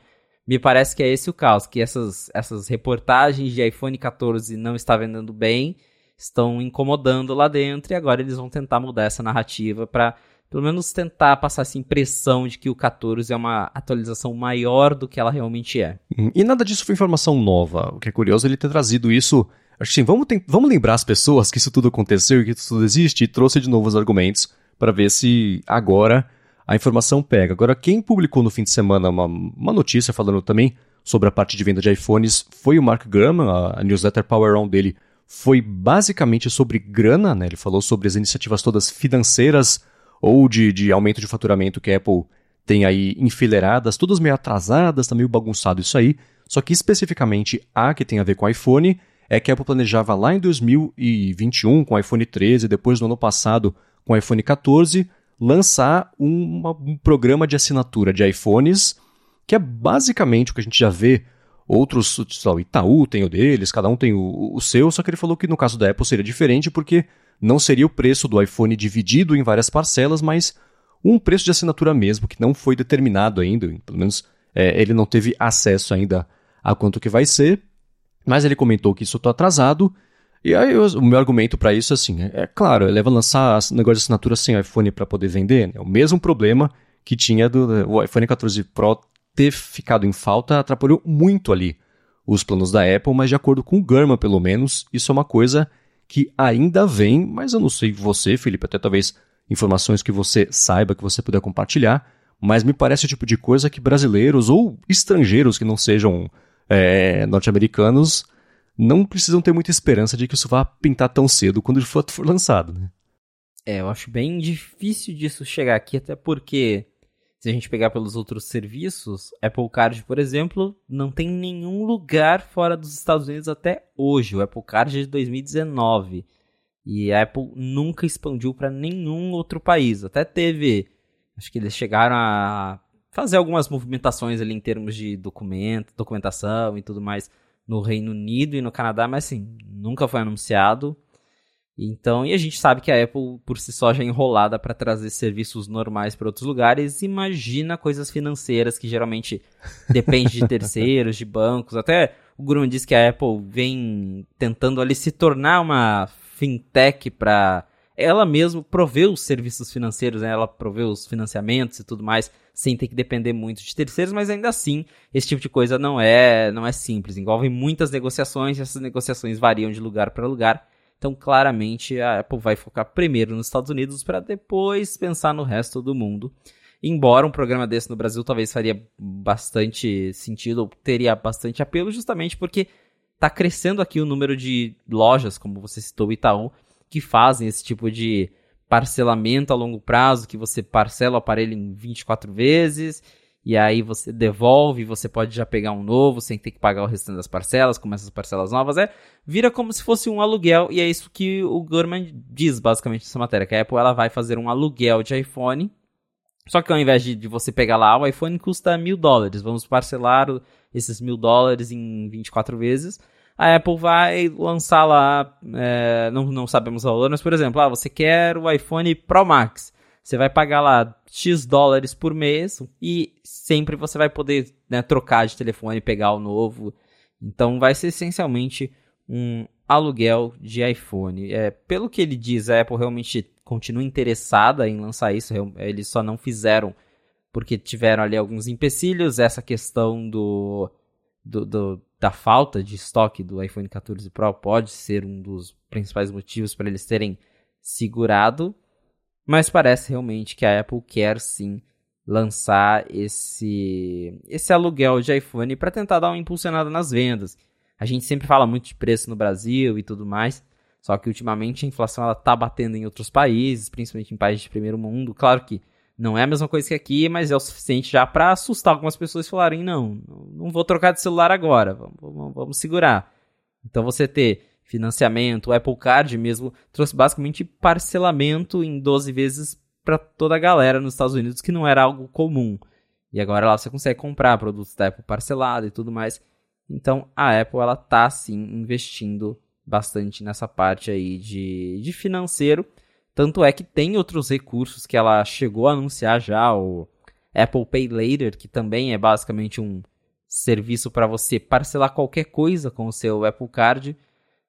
me parece que é esse o caso, que essas, essas reportagens de iPhone 14 não está vendendo bem, estão incomodando lá dentro e agora eles vão tentar mudar essa narrativa para pelo menos tentar passar essa impressão de que o 14 é uma atualização maior do que ela realmente é. Uhum. E nada disso foi informação nova. O que é curioso é ele ter trazido isso. Acho que sim, vamos, vamos lembrar as pessoas que isso tudo aconteceu e que isso tudo existe e trouxe de novo os argumentos para ver se agora a informação pega. Agora, quem publicou no fim de semana uma, uma notícia falando também sobre a parte de venda de iPhones foi o Mark Gurman, a, a newsletter Power On dele foi basicamente sobre grana, né? Ele falou sobre as iniciativas todas financeiras ou de, de aumento de faturamento que a Apple tem aí enfileiradas, todas meio atrasadas, tá meio bagunçado isso aí. Só que especificamente a que tem a ver com o iPhone é que a Apple planejava lá em 2021 com o iPhone 13, depois no ano passado com o iPhone 14, lançar uma, um programa de assinatura de iPhones, que é basicamente o que a gente já vê outros, o Itaú tem o deles, cada um tem o, o seu, só que ele falou que no caso da Apple seria diferente porque não seria o preço do iPhone dividido em várias parcelas, mas um preço de assinatura mesmo, que não foi determinado ainda, pelo menos é, ele não teve acesso ainda a quanto que vai ser, mas ele comentou que isso está atrasado, e aí eu, o meu argumento para isso é assim, é, é claro, ele vai lançar negócio de assinatura sem iPhone para poder vender, né? é o mesmo problema que tinha do o iPhone 14 Pro ter ficado em falta atrapalhou muito ali os planos da Apple, mas de acordo com o Gurman, pelo menos, isso é uma coisa que ainda vem, mas eu não sei você, Felipe, até talvez informações que você saiba, que você puder compartilhar, mas me parece o tipo de coisa que brasileiros ou estrangeiros que não sejam é, norte-americanos não precisam ter muita esperança de que isso vá pintar tão cedo quando for, for lançado, né? É, eu acho bem difícil disso chegar aqui, até porque se a gente pegar pelos outros serviços, Apple Card, por exemplo, não tem nenhum lugar fora dos Estados Unidos até hoje. O Apple Card é de 2019. E a Apple nunca expandiu para nenhum outro país. Até teve. Acho que eles chegaram a fazer algumas movimentações ali em termos de documento, documentação e tudo mais no Reino Unido e no Canadá, mas assim, nunca foi anunciado. Então, e a gente sabe que a Apple por si só já é enrolada para trazer serviços normais para outros lugares. Imagina coisas financeiras que geralmente depende de terceiros, de bancos. Até o Grumman disse que a Apple vem tentando ali se tornar uma fintech para ela mesma prover os serviços financeiros, né? ela prover os financiamentos e tudo mais, sem ter que depender muito de terceiros, mas ainda assim, esse tipo de coisa não é, não é simples, envolve muitas negociações, e essas negociações variam de lugar para lugar. Então, claramente, a Apple vai focar primeiro nos Estados Unidos para depois pensar no resto do mundo. Embora um programa desse no Brasil talvez faria bastante sentido, ou teria bastante apelo, justamente porque está crescendo aqui o número de lojas, como você citou, Itaú, que fazem esse tipo de parcelamento a longo prazo, que você parcela o aparelho em 24 vezes e aí você devolve, você pode já pegar um novo sem ter que pagar o restante das parcelas, como essas parcelas novas, é, vira como se fosse um aluguel, e é isso que o Gurman diz basicamente nessa matéria, que a Apple ela vai fazer um aluguel de iPhone, só que ao invés de, de você pegar lá, o iPhone custa mil dólares, vamos parcelar esses mil dólares em 24 vezes, a Apple vai lançar lá, é, não, não sabemos o valor, mas por exemplo, ah, você quer o iPhone Pro Max, você vai pagar lá X dólares por mês e sempre você vai poder né, trocar de telefone pegar o novo. Então vai ser essencialmente um aluguel de iPhone. É, pelo que ele diz, a Apple realmente continua interessada em lançar isso. Eles só não fizeram porque tiveram ali alguns empecilhos. Essa questão do, do, do da falta de estoque do iPhone 14 Pro pode ser um dos principais motivos para eles terem segurado. Mas parece realmente que a Apple quer sim lançar esse esse aluguel de iPhone para tentar dar uma impulsionada nas vendas. A gente sempre fala muito de preço no Brasil e tudo mais, só que ultimamente a inflação ela tá batendo em outros países, principalmente em países de primeiro mundo. Claro que não é a mesma coisa que aqui, mas é o suficiente já para assustar algumas pessoas e falarem não, não vou trocar de celular agora, vamos, vamos, vamos segurar. Então você ter financiamento, o Apple Card mesmo trouxe basicamente parcelamento em 12 vezes para toda a galera nos Estados Unidos, que não era algo comum. E agora lá você consegue comprar produtos da Apple parcelado e tudo mais. Então a Apple ela tá sim investindo bastante nessa parte aí de, de financeiro. Tanto é que tem outros recursos que ela chegou a anunciar já, o Apple Pay Later, que também é basicamente um serviço para você parcelar qualquer coisa com o seu Apple Card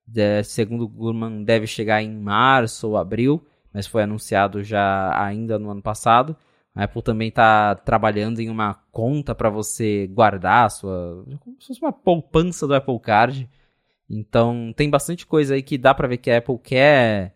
de, segundo Gurman, deve chegar em março ou abril, mas foi anunciado já ainda no ano passado. A Apple também está trabalhando em uma conta para você guardar a sua. como se fosse uma poupança do Apple Card. Então tem bastante coisa aí que dá para ver que a Apple quer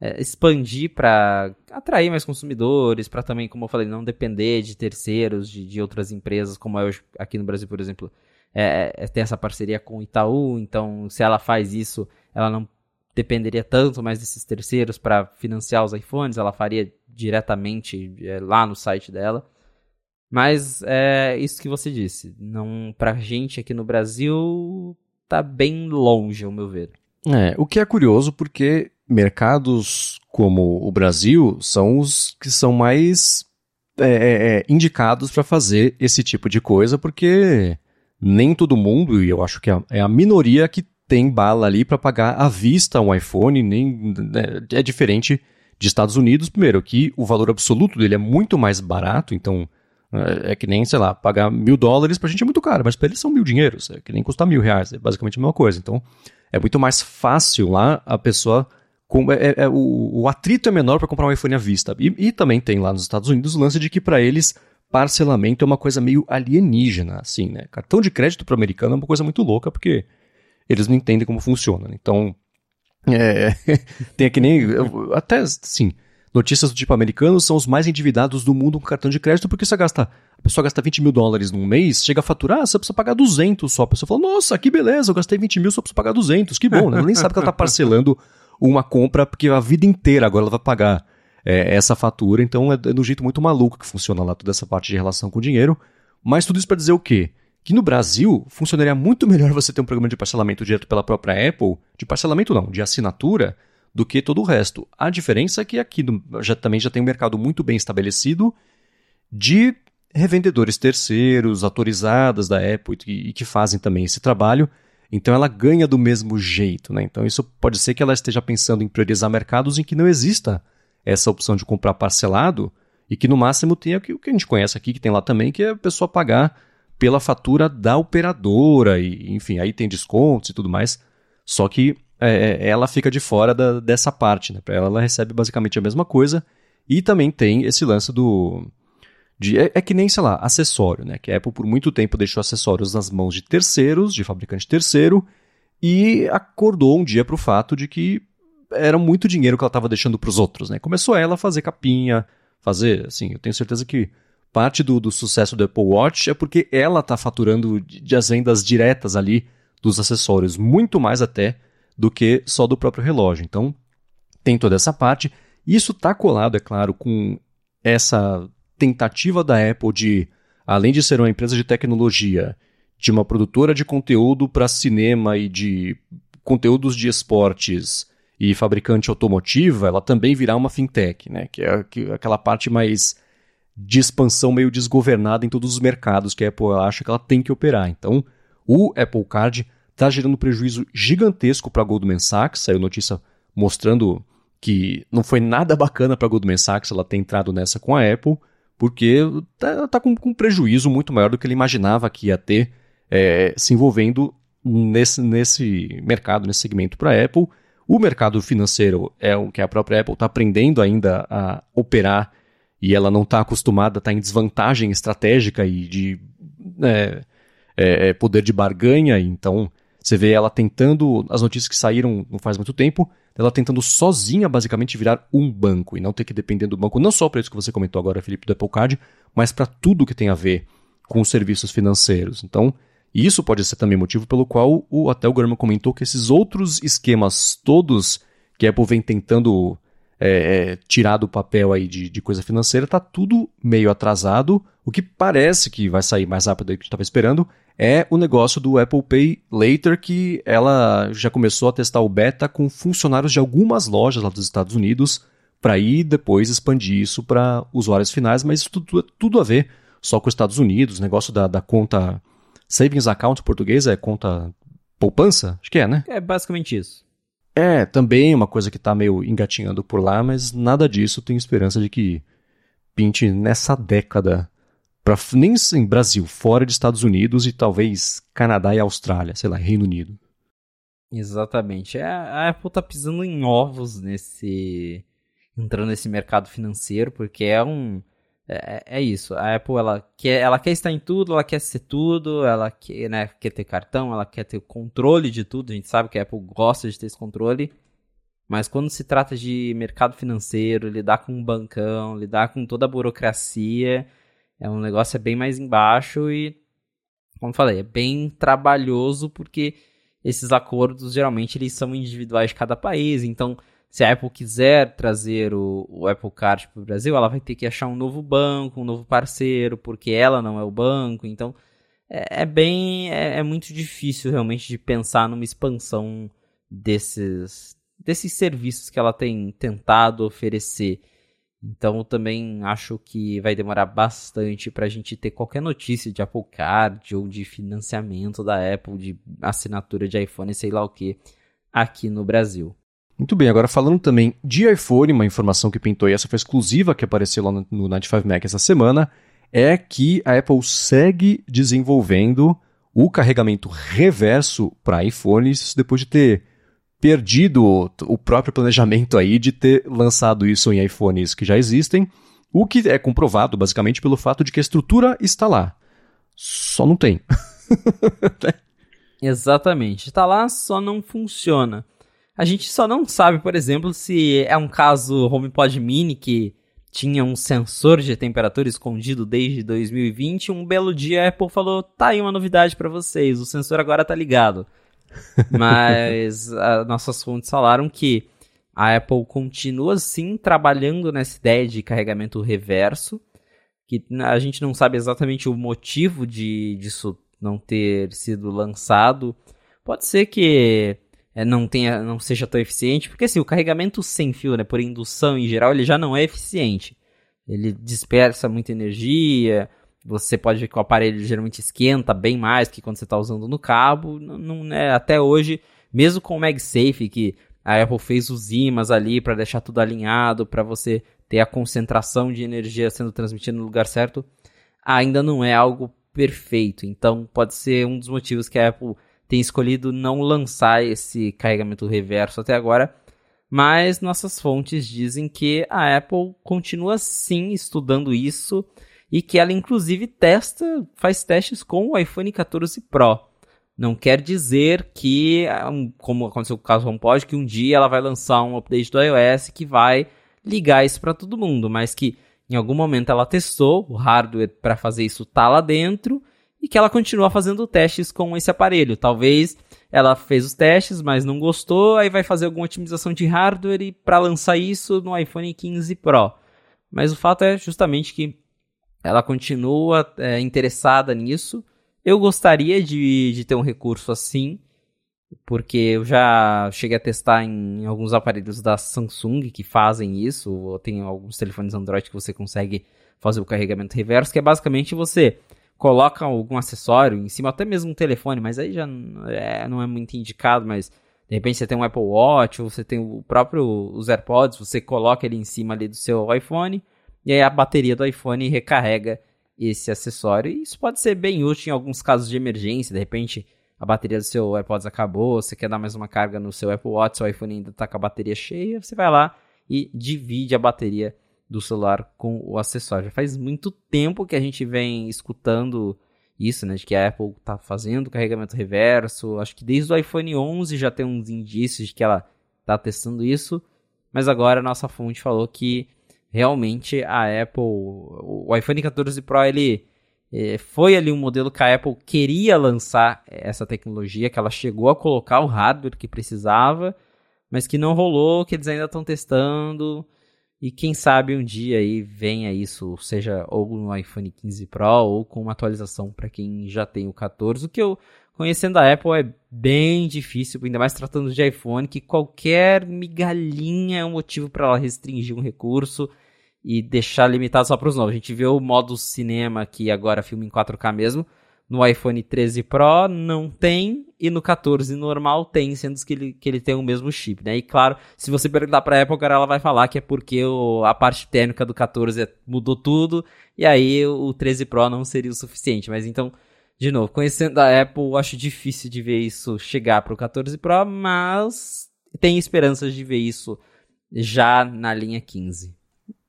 é, expandir para atrair mais consumidores, para também, como eu falei, não depender de terceiros, de, de outras empresas, como é hoje aqui no Brasil, por exemplo é, é, tem essa parceria com o Itaú, então se ela faz isso, ela não dependeria tanto mais desses terceiros para financiar os iPhones, ela faria diretamente é, lá no site dela. Mas é isso que você disse, não pra gente aqui no Brasil tá bem longe, ao meu ver. É, o que é curioso porque mercados como o Brasil são os que são mais é, é, é indicados para fazer esse tipo de coisa, porque nem todo mundo, e eu acho que é, é a minoria que tem bala ali para pagar à vista um iPhone, nem né, é diferente de Estados Unidos, primeiro, que o valor absoluto dele é muito mais barato, então é, é que nem, sei lá, pagar mil dólares pra gente é muito caro, mas pra eles são mil dinheiros, é que nem custar mil reais, é basicamente a mesma coisa. Então, é muito mais fácil lá a pessoa. Com, é, é, é o, o, atrito é menor para comprar um iPhone à vista. E, e, também tem lá nos Estados Unidos o lance de que para eles parcelamento é uma coisa meio alienígena, assim, né? Cartão de crédito para americano é uma coisa muito louca porque eles não entendem como funciona. Né? Então, é, tem aqui nem. Até, assim, notícias do tipo americanos são os mais endividados do mundo com cartão de crédito, porque você gasta, a pessoa gasta 20 mil dólares num mês, chega a faturar, você precisa pagar 200 só. A pessoa fala, nossa, que beleza, eu gastei 20 mil, só preciso pagar 200, que bom, né? Ela nem sabe que ela está parcelando uma compra, porque a vida inteira agora ela vai pagar é, essa fatura, então é, é do jeito muito maluco que funciona lá toda essa parte de relação com o dinheiro. Mas tudo isso para dizer o quê? Que no Brasil funcionaria muito melhor você ter um programa de parcelamento direto pela própria Apple, de parcelamento não, de assinatura, do que todo o resto. A diferença é que aqui já, também já tem um mercado muito bem estabelecido de revendedores terceiros, autorizadas da Apple e, e que fazem também esse trabalho. Então ela ganha do mesmo jeito, né? Então isso pode ser que ela esteja pensando em priorizar mercados em que não exista essa opção de comprar parcelado e que no máximo tenha o que a gente conhece aqui, que tem lá também, que é a pessoa pagar pela fatura da operadora e, enfim, aí tem descontos e tudo mais. Só que é, é, ela fica de fora da, dessa parte, né? Para ela, ela recebe basicamente a mesma coisa. E também tem esse lance do. De, é, é, que nem, sei lá, acessório, né? Que a Apple por muito tempo deixou acessórios nas mãos de terceiros, de fabricante terceiro, e acordou um dia para o fato de que era muito dinheiro que ela estava deixando para os outros, né? Começou ela a fazer capinha, fazer, assim, eu tenho certeza que parte do, do sucesso do Apple Watch é porque ela está faturando de, as vendas diretas ali dos acessórios, muito mais até do que só do próprio relógio. Então, tem toda essa parte. Isso está colado, é claro, com essa tentativa da Apple de, além de ser uma empresa de tecnologia, de uma produtora de conteúdo para cinema e de conteúdos de esportes e fabricante automotiva, ela também virar uma fintech, né? que é aquela parte mais de expansão meio desgovernada em todos os mercados que a Apple acha que ela tem que operar. Então, o Apple Card está gerando um prejuízo gigantesco para a Goldman Sachs. Saiu notícia mostrando que não foi nada bacana para a Goldman Sachs ela ter entrado nessa com a Apple, porque está tá com, com, um prejuízo muito maior do que ele imaginava que ia ter é, se envolvendo nesse, nesse mercado, nesse segmento para a Apple. O mercado financeiro é o que a própria Apple está aprendendo ainda a operar e ela não está acostumada, está em desvantagem estratégica e de é, é, é poder de barganha, então você vê ela tentando, as notícias que saíram não faz muito tempo, ela tentando sozinha basicamente virar um banco e não ter que depender do banco, não só para isso que você comentou agora, Felipe, do Apple Card, mas para tudo que tem a ver com os serviços financeiros. Então, isso pode ser também motivo pelo qual o, até o Gurman comentou que esses outros esquemas todos que a Apple vem tentando é, é, tirar do papel aí de, de coisa financeira, está tudo meio atrasado. O que parece que vai sair mais rápido do que a gente estava esperando é o negócio do Apple Pay Later, que ela já começou a testar o beta com funcionários de algumas lojas lá dos Estados Unidos, para ir depois expandir isso para usuários finais, mas isso tudo, tudo a ver só com os Estados Unidos, negócio da, da conta Savings Account em português é conta poupança? Acho que é, né? É basicamente isso. É, também uma coisa que está meio engatinhando por lá, mas nada disso tem esperança de que pinte nessa década para nem em Brasil, fora de Estados Unidos e talvez Canadá e Austrália, sei lá, Reino Unido. Exatamente. É, a Apple tá pisando em ovos nesse entrando nesse mercado financeiro, porque é um é, é, isso. A Apple ela quer, ela quer estar em tudo, ela quer ser tudo, ela quer, né, quer ter cartão, ela quer ter o controle de tudo. A gente sabe que a Apple gosta de ter esse controle. Mas quando se trata de mercado financeiro, lidar com um bancão, lidar com toda a burocracia, é um negócio é bem mais embaixo e, como falei, é bem trabalhoso porque esses acordos geralmente eles são individuais de cada país. Então, se a Apple quiser trazer o, o Apple Card para o Brasil, ela vai ter que achar um novo banco, um novo parceiro, porque ela não é o banco. Então, é, é bem. É, é, muito difícil realmente de pensar numa expansão desses, desses serviços que ela tem tentado oferecer. Então também acho que vai demorar bastante para a gente ter qualquer notícia de Apple Card ou de financiamento da Apple, de assinatura de iPhone, sei lá o que, aqui no Brasil. Muito bem, agora falando também de iPhone, uma informação que pintou e essa foi exclusiva que apareceu lá no, no 95 Mac essa semana, é que a Apple segue desenvolvendo o carregamento reverso para iPhones depois de ter perdido o próprio planejamento aí de ter lançado isso em iPhones que já existem, o que é comprovado basicamente pelo fato de que a estrutura está lá. Só não tem. Exatamente. Está lá, só não funciona. A gente só não sabe, por exemplo, se é um caso HomePod Mini que tinha um sensor de temperatura escondido desde 2020. Um belo dia a Apple falou: tá aí uma novidade para vocês, o sensor agora tá ligado. Mas a, nossas fontes falaram que a Apple continua sim trabalhando nessa ideia de carregamento reverso, que a gente não sabe exatamente o motivo de disso não ter sido lançado. Pode ser que não tenha, não seja tão eficiente, porque assim, o carregamento sem fio, né, por indução em geral, ele já não é eficiente. Ele dispersa muita energia, você pode ver que o aparelho geralmente esquenta bem mais que quando você está usando no cabo. Não, não é, até hoje, mesmo com o MagSafe, que a Apple fez os ímãs ali para deixar tudo alinhado, para você ter a concentração de energia sendo transmitida no lugar certo, ainda não é algo perfeito. Então pode ser um dos motivos que a Apple tem escolhido não lançar esse carregamento reverso até agora. Mas nossas fontes dizem que a Apple continua sim estudando isso e que ela inclusive testa, faz testes com o iPhone 14 Pro. Não quer dizer que, como aconteceu com o caso HomePod, que um dia ela vai lançar um update do iOS que vai ligar isso para todo mundo, mas que em algum momento ela testou o hardware para fazer isso tá lá dentro e que ela continua fazendo testes com esse aparelho. Talvez ela fez os testes, mas não gostou, aí vai fazer alguma otimização de hardware para lançar isso no iPhone 15 Pro. Mas o fato é justamente que ela continua é, interessada nisso. Eu gostaria de, de ter um recurso assim, porque eu já cheguei a testar em alguns aparelhos da Samsung que fazem isso, ou tem alguns telefones Android que você consegue fazer o carregamento reverso, que é basicamente você coloca algum acessório em cima, até mesmo um telefone, mas aí já é, não é muito indicado, mas de repente você tem um Apple Watch, ou você tem o próprio os AirPods, você coloca ele em cima ali do seu iPhone, e aí a bateria do iPhone recarrega esse acessório. E isso pode ser bem útil em alguns casos de emergência. De repente, a bateria do seu AirPods acabou, você quer dar mais uma carga no seu Apple Watch, seu iPhone ainda está com a bateria cheia, você vai lá e divide a bateria do celular com o acessório. Já faz muito tempo que a gente vem escutando isso, né, de que a Apple está fazendo carregamento reverso. Acho que desde o iPhone 11 já tem uns indícios de que ela está testando isso, mas agora a nossa fonte falou que realmente a Apple, o iPhone 14 Pro, ele é, foi ali um modelo que a Apple queria lançar essa tecnologia, que ela chegou a colocar o hardware que precisava, mas que não rolou, que eles ainda estão testando. E quem sabe um dia aí venha isso, seja ou no iPhone 15 Pro ou com uma atualização para quem já tem o 14. O que eu conhecendo a Apple é bem difícil, ainda mais tratando de iPhone, que qualquer migalhinha é um motivo para ela restringir um recurso e deixar limitado só para os novos. A gente vê o modo cinema que agora filma em 4K mesmo. No iPhone 13 Pro não tem e no 14 normal tem, sendo que ele, que ele tem o mesmo chip, né? E claro, se você perguntar para a Apple, ela vai falar que é porque o, a parte térmica do 14 mudou tudo e aí o 13 Pro não seria o suficiente. Mas então de novo, conhecendo a Apple, acho difícil de ver isso chegar para o 14 Pro, mas tem esperanças de ver isso já na linha 15.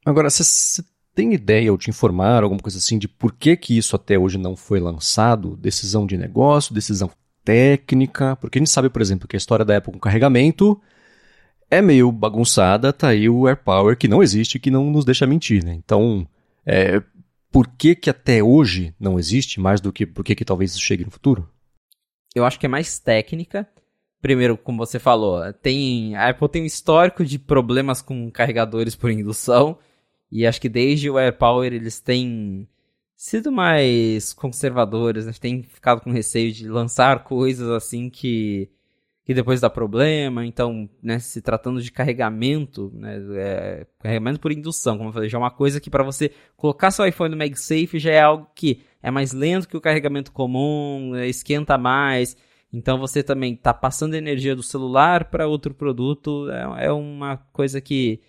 Agora, você tem ideia ou te informar alguma coisa assim de por que, que isso até hoje não foi lançado? Decisão de negócio, decisão técnica? Porque a gente sabe, por exemplo, que a história da Apple com carregamento é meio bagunçada, tá aí o AirPower que não existe, que não nos deixa mentir, né? Então, é, por que, que até hoje não existe, mais do que por que, que talvez isso chegue no futuro? Eu acho que é mais técnica. Primeiro, como você falou, tem a Apple tem um histórico de problemas com carregadores por indução. E acho que desde o AirPower eles têm sido mais conservadores, né? têm ficado com receio de lançar coisas assim que que depois dá problema. Então, né, se tratando de carregamento, né, é, carregamento por indução, como eu falei, já é uma coisa que para você colocar seu iPhone no MagSafe já é algo que é mais lento que o carregamento comum, né, esquenta mais. Então você também está passando energia do celular para outro produto. É, é uma coisa que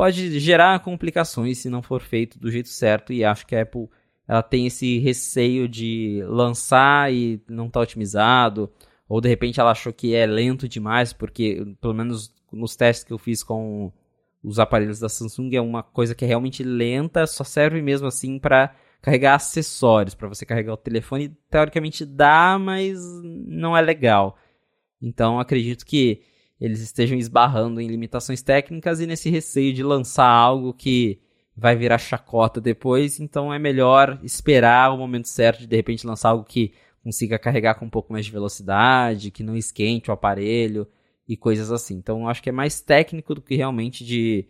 pode gerar complicações se não for feito do jeito certo. E acho que a Apple ela tem esse receio de lançar e não tá otimizado ou de repente ela achou que é lento demais, porque pelo menos nos testes que eu fiz com os aparelhos da Samsung é uma coisa que é realmente lenta, só serve mesmo assim para carregar acessórios, para você carregar o telefone, teoricamente dá, mas não é legal. Então acredito que eles estejam esbarrando em limitações técnicas e nesse receio de lançar algo que vai virar chacota depois, então é melhor esperar o momento certo de de repente lançar algo que consiga carregar com um pouco mais de velocidade, que não esquente o aparelho e coisas assim. Então, acho que é mais técnico do que realmente de,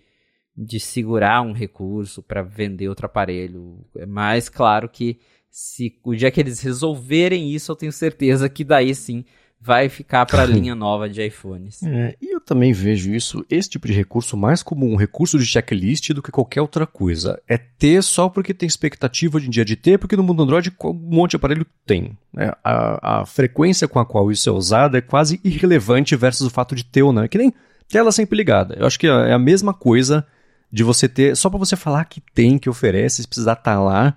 de segurar um recurso para vender outro aparelho. É mais claro que se o dia que eles resolverem isso, eu tenho certeza que daí sim vai ficar para a linha nova de iPhones. É, e eu também vejo isso, esse tipo de recurso, mais como um recurso de checklist do que qualquer outra coisa. É ter só porque tem expectativa de um dia de ter, porque no mundo Android um monte de aparelho tem. É, a, a, frequência com a qual isso é usado é quase irrelevante versus o fato de ter ou não. É que nem tela sempre ligada. Eu acho que é a mesma coisa de você ter, só para você falar que tem, que oferece, se precisar estar tá lá.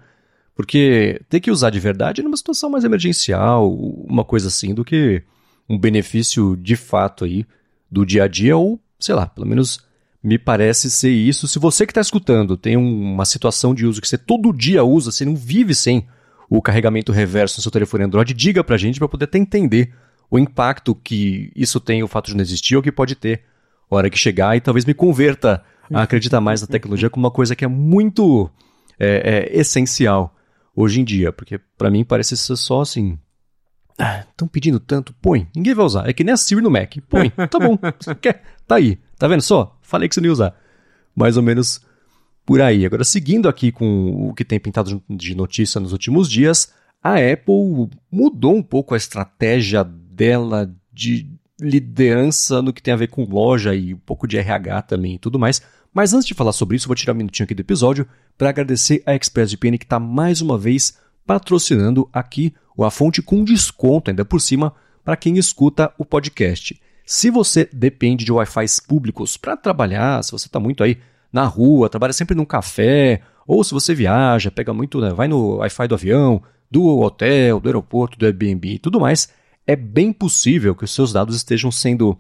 Porque ter que usar de verdade numa situação mais emergencial, uma coisa assim, do que um benefício de fato aí do dia a dia, ou sei lá, pelo menos me parece ser isso. Se você que está escutando tem uma situação de uso que você todo dia usa, você não vive sem o carregamento reverso no seu telefone Android, diga pra gente para poder até entender o impacto que isso tem, o fato de não existir, ou que pode ter hora que chegar, e talvez me converta a acreditar mais na tecnologia como uma coisa que é muito é, é, essencial hoje em dia, porque para mim parece ser só assim, Estão ah, pedindo tanto? Põe. Ninguém vai usar. É que nem a Siri no Mac. Põe. Tá bom. Você quer? Tá aí. Tá vendo só? Falei que você não ia usar. Mais ou menos por aí. Agora, seguindo aqui com o que tem pintado de notícia nos últimos dias, a Apple mudou um pouco a estratégia dela de liderança no que tem a ver com loja e um pouco de RH também e tudo mais. Mas antes de falar sobre isso, vou tirar um minutinho aqui do episódio para agradecer a ExpressVPN que está mais uma vez patrocinando aqui a fonte com desconto ainda por cima para quem escuta o podcast. Se você depende de Wi-Fi públicos para trabalhar, se você está muito aí na rua, trabalha sempre num café, ou se você viaja, pega muito, né, vai no Wi-Fi do avião, do hotel, do aeroporto, do Airbnb e tudo mais, é bem possível que os seus dados estejam sendo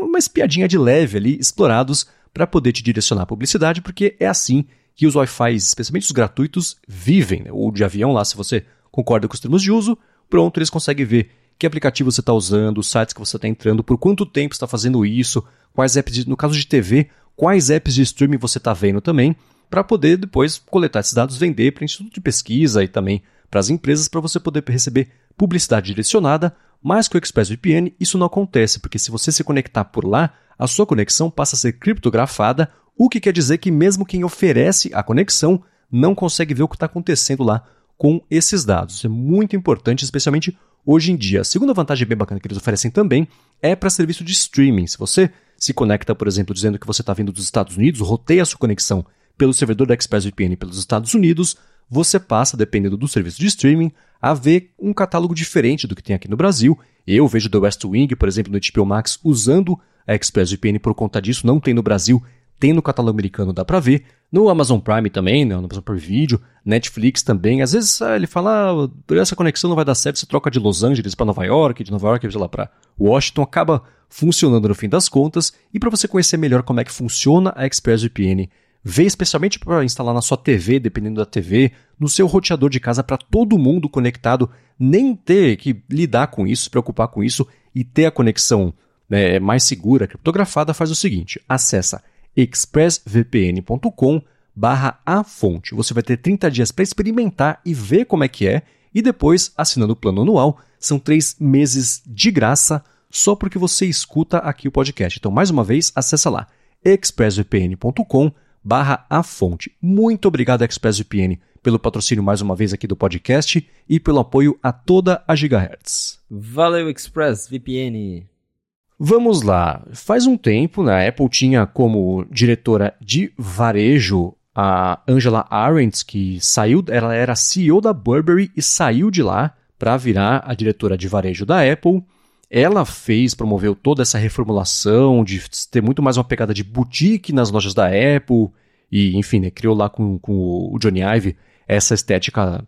uma espiadinha de leve ali, explorados para poder te direcionar publicidade, porque é assim que os Wi-Fi, especialmente os gratuitos, vivem. Né? Ou de avião lá, se você concorda com os termos de uso, pronto, eles conseguem ver que aplicativo você está usando, os sites que você está entrando, por quanto tempo está fazendo isso, quais apps, de, no caso de TV, quais apps de streaming você está vendo também, para poder depois coletar esses dados, vender para instituto de pesquisa e também para as empresas, para você poder receber publicidade direcionada, mas com o ExpressVPN isso não acontece, porque se você se conectar por lá, a sua conexão passa a ser criptografada, o que quer dizer que mesmo quem oferece a conexão não consegue ver o que está acontecendo lá com esses dados. Isso é muito importante, especialmente hoje em dia. A segunda vantagem bem bacana que eles oferecem também é para serviço de streaming. Se você se conecta, por exemplo, dizendo que você está vindo dos Estados Unidos, roteia a sua conexão pelo servidor da ExpressVPN pelos Estados Unidos, você passa, dependendo do serviço de streaming, a ver um catálogo diferente do que tem aqui no Brasil. Eu vejo The West Wing, por exemplo, no HBO Max, usando a ExpressVPN por conta disso, não tem no Brasil, tem no catálogo americano, dá pra ver. No Amazon Prime também, né? no Amazon Prime Video, Netflix também. Às vezes ah, ele fala, ah, essa conexão não vai dar certo, você troca de Los Angeles para Nova York, de Nova York, sei lá, para Washington, acaba funcionando no fim das contas. E para você conhecer melhor como é que funciona a ExpressVPN, vê especialmente para instalar na sua TV, dependendo da TV, no seu roteador de casa para todo mundo conectado, nem ter que lidar com isso, se preocupar com isso e ter a conexão né, mais segura, criptografada, faz o seguinte: acessa expressvpn.com barra a fonte. Você vai ter 30 dias para experimentar e ver como é que é, e depois, assinando o plano anual, são três meses de graça só porque você escuta aqui o podcast. Então, mais uma vez, acessa lá expressvpn.com barra a fonte. Muito obrigado, ExpressVPN, pelo patrocínio mais uma vez aqui do podcast e pelo apoio a toda a Gigahertz. Valeu, ExpressVPN! Vamos lá. Faz um tempo, né, a Apple tinha como diretora de varejo a Angela Arendt, que saiu, ela era CEO da Burberry e saiu de lá para virar a diretora de varejo da Apple. Ela fez, promoveu toda essa reformulação, de ter muito mais uma pegada de boutique nas lojas da Apple, e, enfim, né, criou lá com, com o Johnny Ive essa estética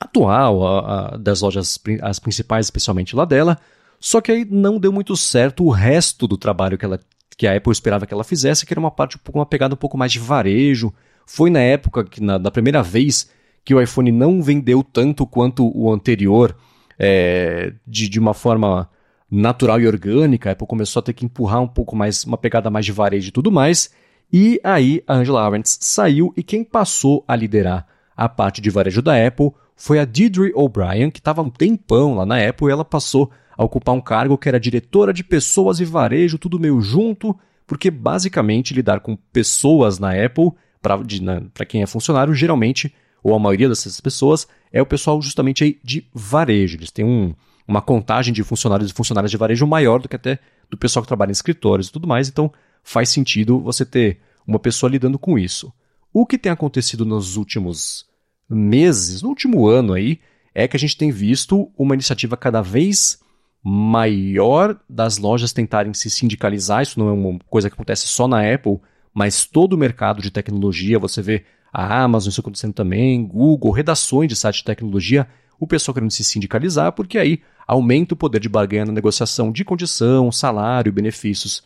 atual a, a, das lojas, as principais, especialmente lá dela. Só que aí não deu muito certo o resto do trabalho que, ela, que a Apple esperava que ela fizesse, que era uma parte, uma pegada um pouco mais de varejo. Foi na época, que na, na primeira vez, que o iPhone não vendeu tanto quanto o anterior, é, de, de uma forma natural e orgânica. A Apple começou a ter que empurrar um pouco mais, uma pegada mais de varejo e tudo mais. E aí a Angela Arendt saiu e quem passou a liderar a parte de varejo da Apple foi a Deirdre O'Brien, que estava um tempão lá na Apple, e ela passou a ocupar um cargo que era diretora de pessoas e varejo, tudo meio junto, porque basicamente lidar com pessoas na Apple, para quem é funcionário, geralmente, ou a maioria dessas pessoas, é o pessoal justamente aí de varejo. Eles têm um, uma contagem de funcionários e funcionárias de varejo maior do que até do pessoal que trabalha em escritórios e tudo mais, então faz sentido você ter uma pessoa lidando com isso. O que tem acontecido nos últimos meses, no último ano aí, é que a gente tem visto uma iniciativa cada vez maior das lojas tentarem se sindicalizar. Isso não é uma coisa que acontece só na Apple, mas todo o mercado de tecnologia, você vê a Amazon isso acontecendo também, Google, redações de site de tecnologia, o pessoal querendo se sindicalizar, porque aí aumenta o poder de barganha na negociação de condição, salário, benefícios.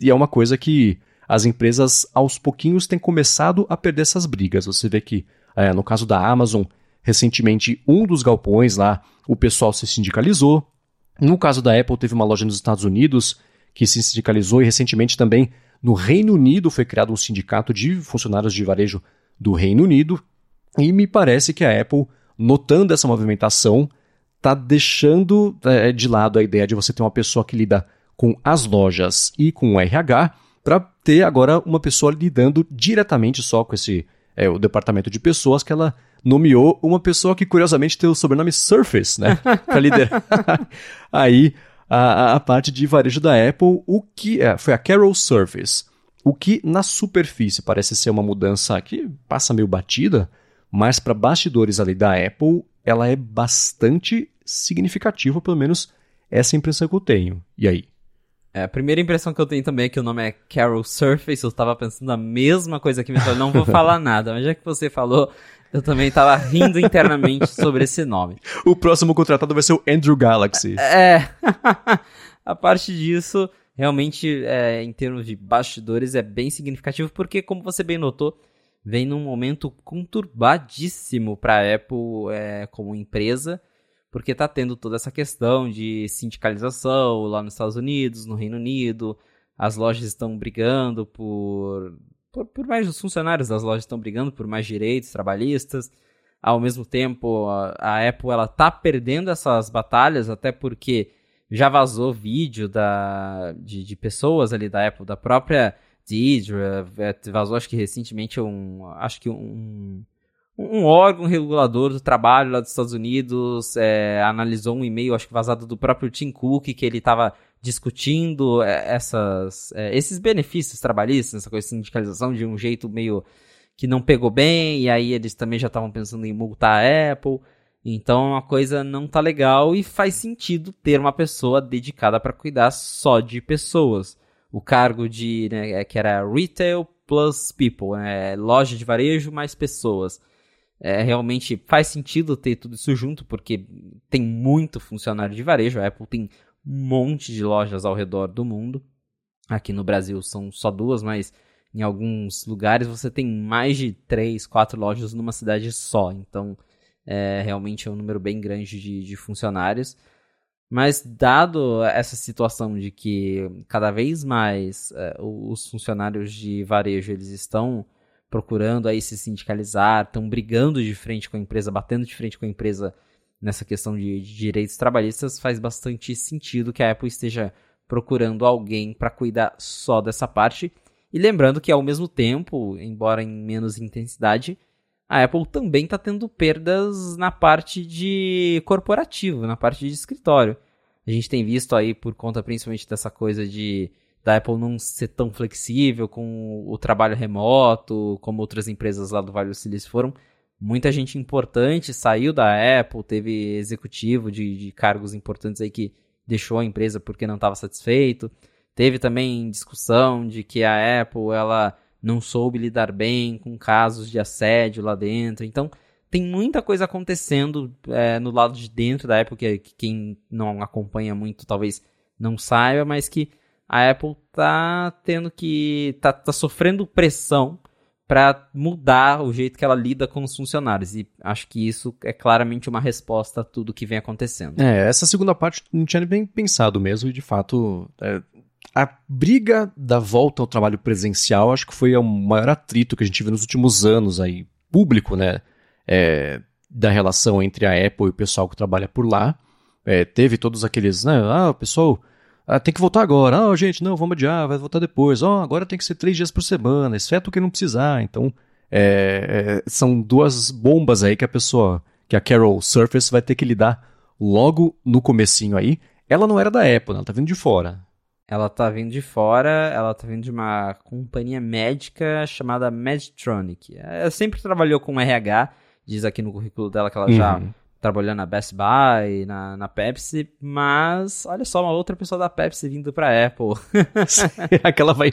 E é uma coisa que as empresas aos pouquinhos têm começado a perder essas brigas. Você vê que, é, no caso da Amazon, recentemente um dos galpões lá, o pessoal se sindicalizou, no caso da Apple, teve uma loja nos Estados Unidos que se sindicalizou e recentemente também no Reino Unido foi criado um sindicato de funcionários de varejo do Reino Unido. E me parece que a Apple, notando essa movimentação, está deixando é, de lado a ideia de você ter uma pessoa que lida com as lojas e com o RH, para ter agora uma pessoa lidando diretamente só com esse é, o departamento de pessoas que ela nomeou uma pessoa que curiosamente tem o sobrenome Surface, né? Para liderar aí a, a, parte de varejo da Apple, o que é, foi a Carol Surface. O que na superfície parece ser uma mudança que passa meio batida, mas para bastidores ali da Apple, ela é bastante significativa, pelo menos essa impressão que eu tenho. E aí? É, a primeira impressão que eu tenho também é que o nome é Carol Surface. Eu estava pensando a mesma coisa que me falou. Não vou falar nada, mas já que você falou, eu também estava rindo internamente sobre esse nome. O próximo contratado vai ser o Andrew Galaxy. É. a parte disso, realmente, é, em termos de bastidores, é bem significativo, porque, como você bem notou, vem num momento conturbadíssimo para a Apple é, como empresa, porque está tendo toda essa questão de sindicalização lá nos Estados Unidos, no Reino Unido, as lojas estão brigando por por, por mais os funcionários das lojas estão brigando por mais direitos trabalhistas. Ao mesmo tempo, a, a Apple ela tá perdendo essas batalhas, até porque já vazou vídeo da, de, de pessoas ali da Apple, da própria Deidre, é, vazou acho que recentemente um, acho que um, um órgão regulador do trabalho lá dos Estados Unidos é, analisou um e-mail, acho que vazado do próprio Tim Cook, que ele estava discutindo é, essas, é, esses benefícios trabalhistas, essa coisa de sindicalização de um jeito meio que não pegou bem, e aí eles também já estavam pensando em multar a Apple. Então a coisa não tá legal e faz sentido ter uma pessoa dedicada para cuidar só de pessoas. O cargo de né, é, que era Retail Plus People, né, loja de varejo mais pessoas. É, realmente faz sentido ter tudo isso junto, porque tem muito funcionário de varejo. A Apple tem um monte de lojas ao redor do mundo. Aqui no Brasil são só duas, mas em alguns lugares você tem mais de três, quatro lojas numa cidade só. Então, é, realmente é um número bem grande de, de funcionários. Mas dado essa situação de que cada vez mais é, os funcionários de varejo eles estão procurando aí se sindicalizar, estão brigando de frente com a empresa, batendo de frente com a empresa nessa questão de, de direitos trabalhistas, faz bastante sentido que a Apple esteja procurando alguém para cuidar só dessa parte. E lembrando que ao mesmo tempo, embora em menos intensidade, a Apple também está tendo perdas na parte de corporativo, na parte de escritório. A gente tem visto aí, por conta principalmente dessa coisa de da Apple não ser tão flexível com o trabalho remoto, como outras empresas lá do Vale do Silício foram. Muita gente importante saiu da Apple, teve executivo de, de cargos importantes aí que deixou a empresa porque não estava satisfeito. Teve também discussão de que a Apple ela não soube lidar bem com casos de assédio lá dentro. Então, tem muita coisa acontecendo é, no lado de dentro da Apple que, que, quem não acompanha muito talvez não saiba, mas que a Apple tá tendo que. tá, tá sofrendo pressão para mudar o jeito que ela lida com os funcionários. E acho que isso é claramente uma resposta a tudo que vem acontecendo. É, essa segunda parte não tinha nem pensado mesmo, e de fato. É, a briga da volta ao trabalho presencial acho que foi o maior atrito que a gente viu nos últimos anos aí, público, né? É, da relação entre a Apple e o pessoal que trabalha por lá. É, teve todos aqueles, né? Ah, o pessoal ah, tem que voltar agora. Ah, gente, não, vamos adiar, vai voltar depois. Oh, agora tem que ser três dias por semana, exceto quem não precisar. Então, é, é, são duas bombas aí que a pessoa, que a Carol Surface vai ter que lidar logo no comecinho aí. Ela não era da Apple, né? ela tá vindo de fora. Ela tá vindo de fora, ela tá vindo de uma companhia médica chamada Medtronic. Ela sempre trabalhou com RH, diz aqui no currículo dela que ela uhum. já trabalhando na Best Buy, na, na Pepsi, mas olha só, uma outra pessoa da Pepsi vindo pra Apple. Será que ela vai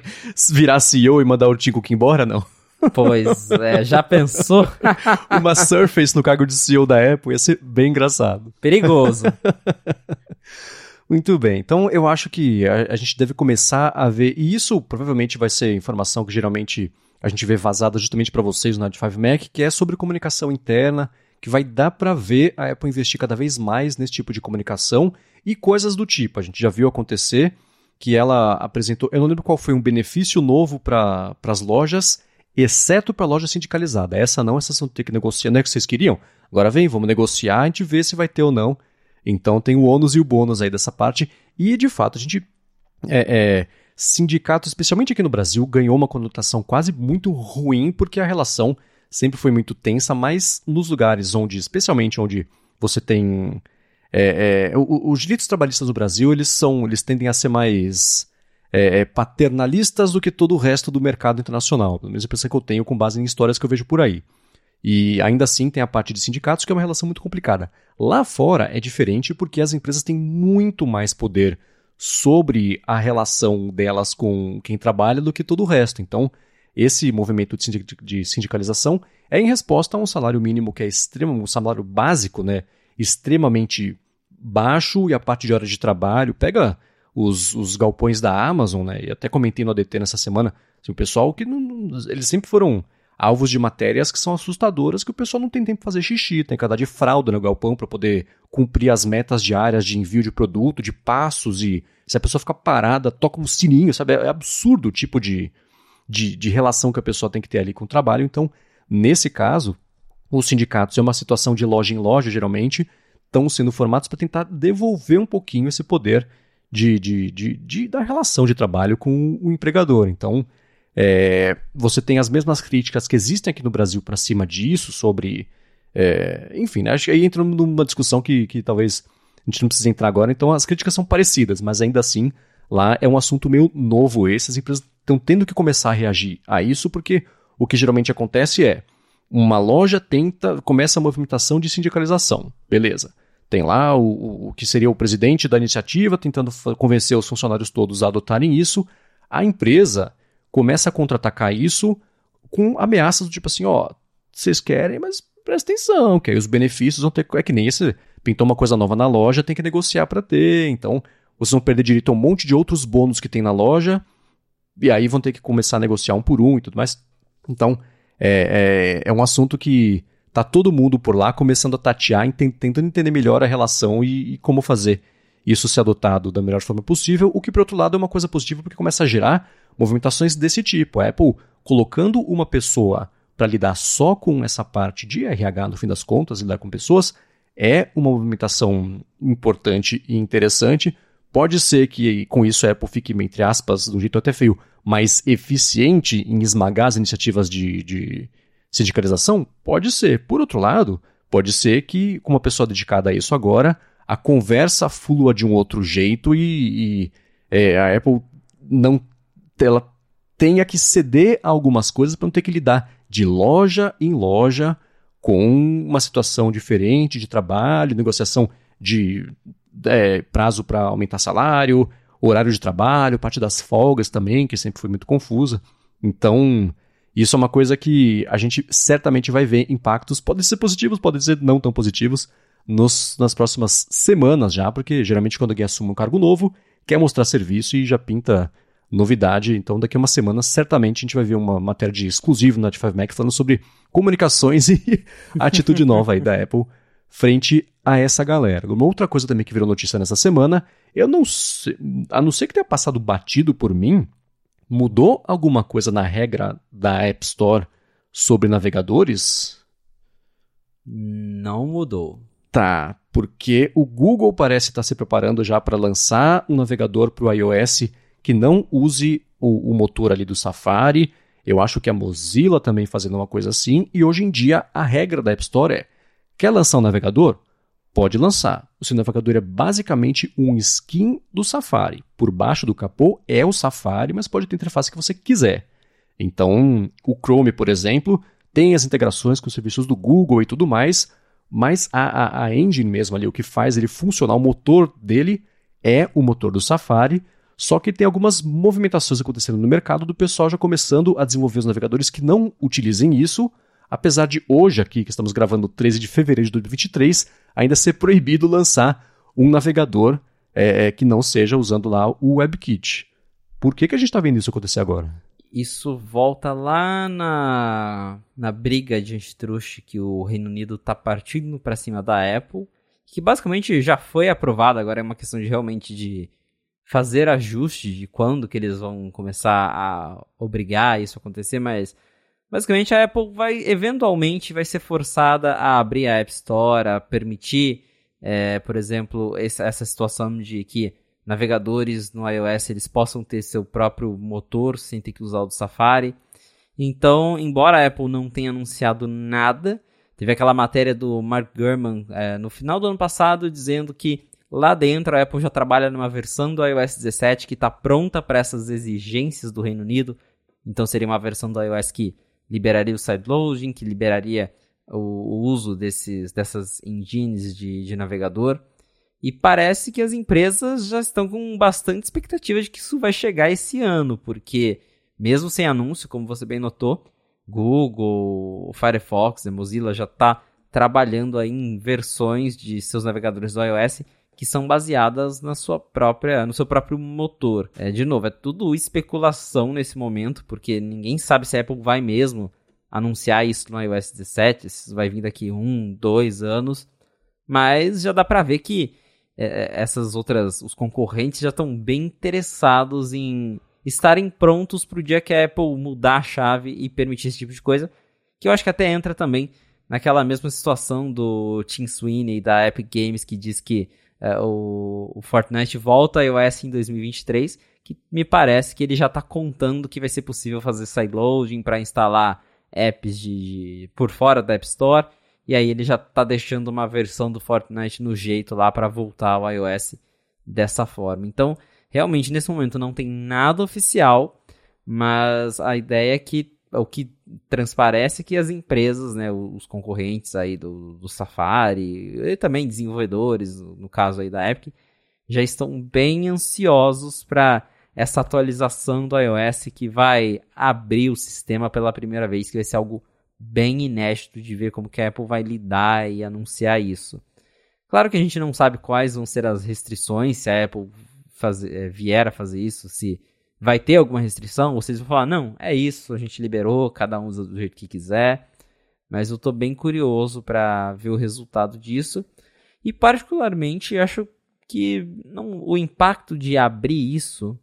virar CEO e mandar o Tim Cook embora, não? Pois é, já pensou? uma Surface no cargo de CEO da Apple ia ser bem engraçado. Perigoso. Muito bem, então eu acho que a, a, gente deve começar a ver, e isso provavelmente vai ser informação que geralmente a gente vê vazada justamente para vocês no Night 5 Mac, que é sobre comunicação interna que vai dar para ver a Apple investir cada vez mais nesse tipo de comunicação e coisas do tipo. A gente já viu acontecer que ela apresentou, eu não lembro qual foi um benefício novo para as lojas, exceto para a loja sindicalizada. Essa não, essa vão ter que negociar, não é que vocês queriam? Agora vem, vamos negociar, a gente vê se vai ter ou não. Então tem o ônus e o bônus aí dessa parte. E de fato, a gente. É, é, sindicato, especialmente aqui no Brasil, ganhou uma conotação quase muito ruim, porque a relação sempre foi muito tensa, mas nos lugares onde, especialmente onde você tem é, é, os direitos trabalhistas no Brasil, eles são, eles tendem a ser mais é, é, paternalistas do que todo o resto do mercado internacional. Pelo menos a impressão que eu tenho com base em histórias que eu vejo por aí. E ainda assim tem a parte de sindicatos, que é uma relação muito complicada. Lá fora é diferente porque as empresas têm muito mais poder sobre a relação delas com quem trabalha do que todo o resto. Então, esse movimento de sindicalização é em resposta a um salário mínimo que é extremo, um salário básico, né, extremamente baixo e a parte de horas de trabalho. Pega os, os galpões da Amazon, né, e até comentei no ADT nessa semana, assim, o pessoal que não, eles sempre foram alvos de matérias que são assustadoras, que o pessoal não tem tempo para fazer xixi, tem que andar de fralda no galpão para poder cumprir as metas diárias de envio de produto, de passos, e se a pessoa ficar parada, toca um sininho, sabe? É absurdo o tipo de, de, de relação que a pessoa tem que ter ali com o trabalho. Então, nesse caso, os sindicatos, é uma situação de loja em loja, geralmente, estão sendo formados para tentar devolver um pouquinho esse poder de, de, de, de, da relação de trabalho com o empregador. Então, é, você tem as mesmas críticas que existem aqui no Brasil para cima disso, sobre. É, enfim, né, acho que aí entra numa discussão que, que talvez a gente não precise entrar agora. Então, as críticas são parecidas, mas ainda assim, lá é um assunto meio novo esse. As empresas estão tendo que começar a reagir a isso, porque o que geralmente acontece é uma loja tenta, começa a movimentação de sindicalização. Beleza. Tem lá o, o que seria o presidente da iniciativa tentando convencer os funcionários todos a adotarem isso. A empresa começa a contra-atacar isso com ameaças do tipo assim, ó, vocês querem, mas presta atenção, que aí os benefícios vão ter. É que nem esse. Pintou uma coisa nova na loja, tem que negociar para ter. Então, vocês vão perder direito a um monte de outros bônus que tem na loja e aí vão ter que começar a negociar um por um e tudo mais. Então, é, é, é um assunto que tá todo mundo por lá começando a tatear, tentando entender melhor a relação e, e, como fazer isso ser adotado da melhor forma possível, o que, por outro lado, é uma coisa positiva porque começa a gerar movimentações desse tipo. A Apple colocando uma pessoa para lidar só com essa parte de RH, no fim das contas, lidar com pessoas, é uma movimentação importante e interessante, Pode ser que com isso a Apple fique, entre aspas, um jeito até feio, mais eficiente em esmagar as iniciativas de, de sindicalização? Pode ser. Por outro lado, pode ser que, com uma pessoa dedicada a isso agora, a conversa flua de um outro jeito e, e é, a Apple não ela tenha que ceder a algumas coisas para não ter que lidar de loja em loja com uma situação diferente de trabalho, negociação de é, prazo para aumentar salário, horário de trabalho, parte das folgas também, que sempre foi muito confusa. Então, isso é uma coisa que a gente certamente vai ver impactos, podem ser positivos, podem ser não tão positivos, nos, nas próximas semanas já, porque geralmente quando alguém assume um cargo novo, quer mostrar serviço e já pinta novidade. Então, daqui a uma semana, certamente a gente vai ver uma matéria de exclusivo na T5 Mac falando sobre comunicações e a atitude nova aí da Apple frente a essa galera. Uma outra coisa também que virou notícia nessa semana, eu não sei, a não ser que tenha passado batido por mim, mudou alguma coisa na regra da App Store sobre navegadores? Não mudou. Tá, porque o Google parece estar se preparando já para lançar um navegador para o iOS que não use o, o, motor ali do Safari. Eu acho que a Mozilla também fazendo uma coisa assim. E hoje em dia a regra da App Store é: quer lançar um navegador? Pode lançar. O seu navegador é basicamente um skin do Safari. Por baixo do capô é o Safari, mas pode ter a interface que você quiser. Então, o Chrome, por exemplo, tem as integrações com os serviços do Google e tudo mais, mas a, a, a engine mesmo ali, o que faz ele funcionar, o motor dele é o motor do Safari, só que tem algumas movimentações acontecendo no mercado do pessoal já começando a desenvolver os navegadores que não utilizem isso, apesar de hoje aqui, que estamos gravando 13 de fevereiro de 2023, ainda ser proibido lançar um navegador é, é, que não seja usando lá o WebKit. Por que, que a gente está vendo isso acontecer agora? isso volta lá na, na briga de antitruste que o Reino Unido está partindo para cima da Apple, que basicamente já foi aprovada, agora é uma questão de realmente de fazer ajustes de quando que eles vão começar a obrigar isso a acontecer, mas basicamente a Apple vai eventualmente vai ser forçada a abrir a App Store, a permitir, é, por exemplo, essa, situação de que navegadores no iOS eles possam ter seu próprio motor sem ter que usar o do Safari. Então, embora a Apple não tenha anunciado nada, teve aquela matéria do Mark Gurman é, no final do ano passado dizendo que lá dentro a Apple já trabalha numa versão do iOS 17 que está pronta para essas exigências do Reino Unido. Então seria uma versão do iOS que liberaria o sideloading, que liberaria o, o uso desses, dessas engines de, de navegador. E parece que as empresas já estão com bastante expectativa de que isso vai chegar esse ano, porque mesmo sem anúncio, como você bem notou, Google, Firefox, Mozilla já está trabalhando aí em versões de seus navegadores do iOS que são baseadas na sua própria, no seu próprio motor. É, de novo, é tudo especulação nesse momento, porque ninguém sabe se a Apple vai mesmo anunciar isso no iOS 17, se vai vir daqui um, dois anos, mas já dá para ver que é, é, essas outras, os concorrentes já estão bem interessados em estarem prontos para o dia que a Apple mudar a chave e permitir esse tipo de coisa, que eu acho que até entra também naquela mesma situação do Tim Sweeney da Epic Games que diz que é, o, o, Fortnite volta a iOS em 2023, que me parece que ele já está contando que vai ser possível fazer sideloading para instalar apps de, de, por fora da App Store e aí ele já está deixando uma versão do Fortnite no jeito lá para voltar ao iOS dessa forma. Então, realmente nesse momento não tem nada oficial, mas a ideia é que o que transparece é que as empresas, né, os concorrentes aí do, do Safari e também desenvolvedores, no caso aí da Epic, já estão bem ansiosos para essa atualização do iOS que vai abrir o sistema pela primeira vez, que vai ser algo bem inédito de ver como que a Apple vai lidar e anunciar isso. Claro que a gente não sabe quais vão ser as restrições, se a Apple fazer, é, vier a fazer isso, se vai ter alguma restrição, vocês vão falar, não, é isso, a gente liberou, cada um usa do jeito que quiser. Mas eu estou bem curioso para ver o resultado disso. E particularmente acho que não, o impacto de abrir isso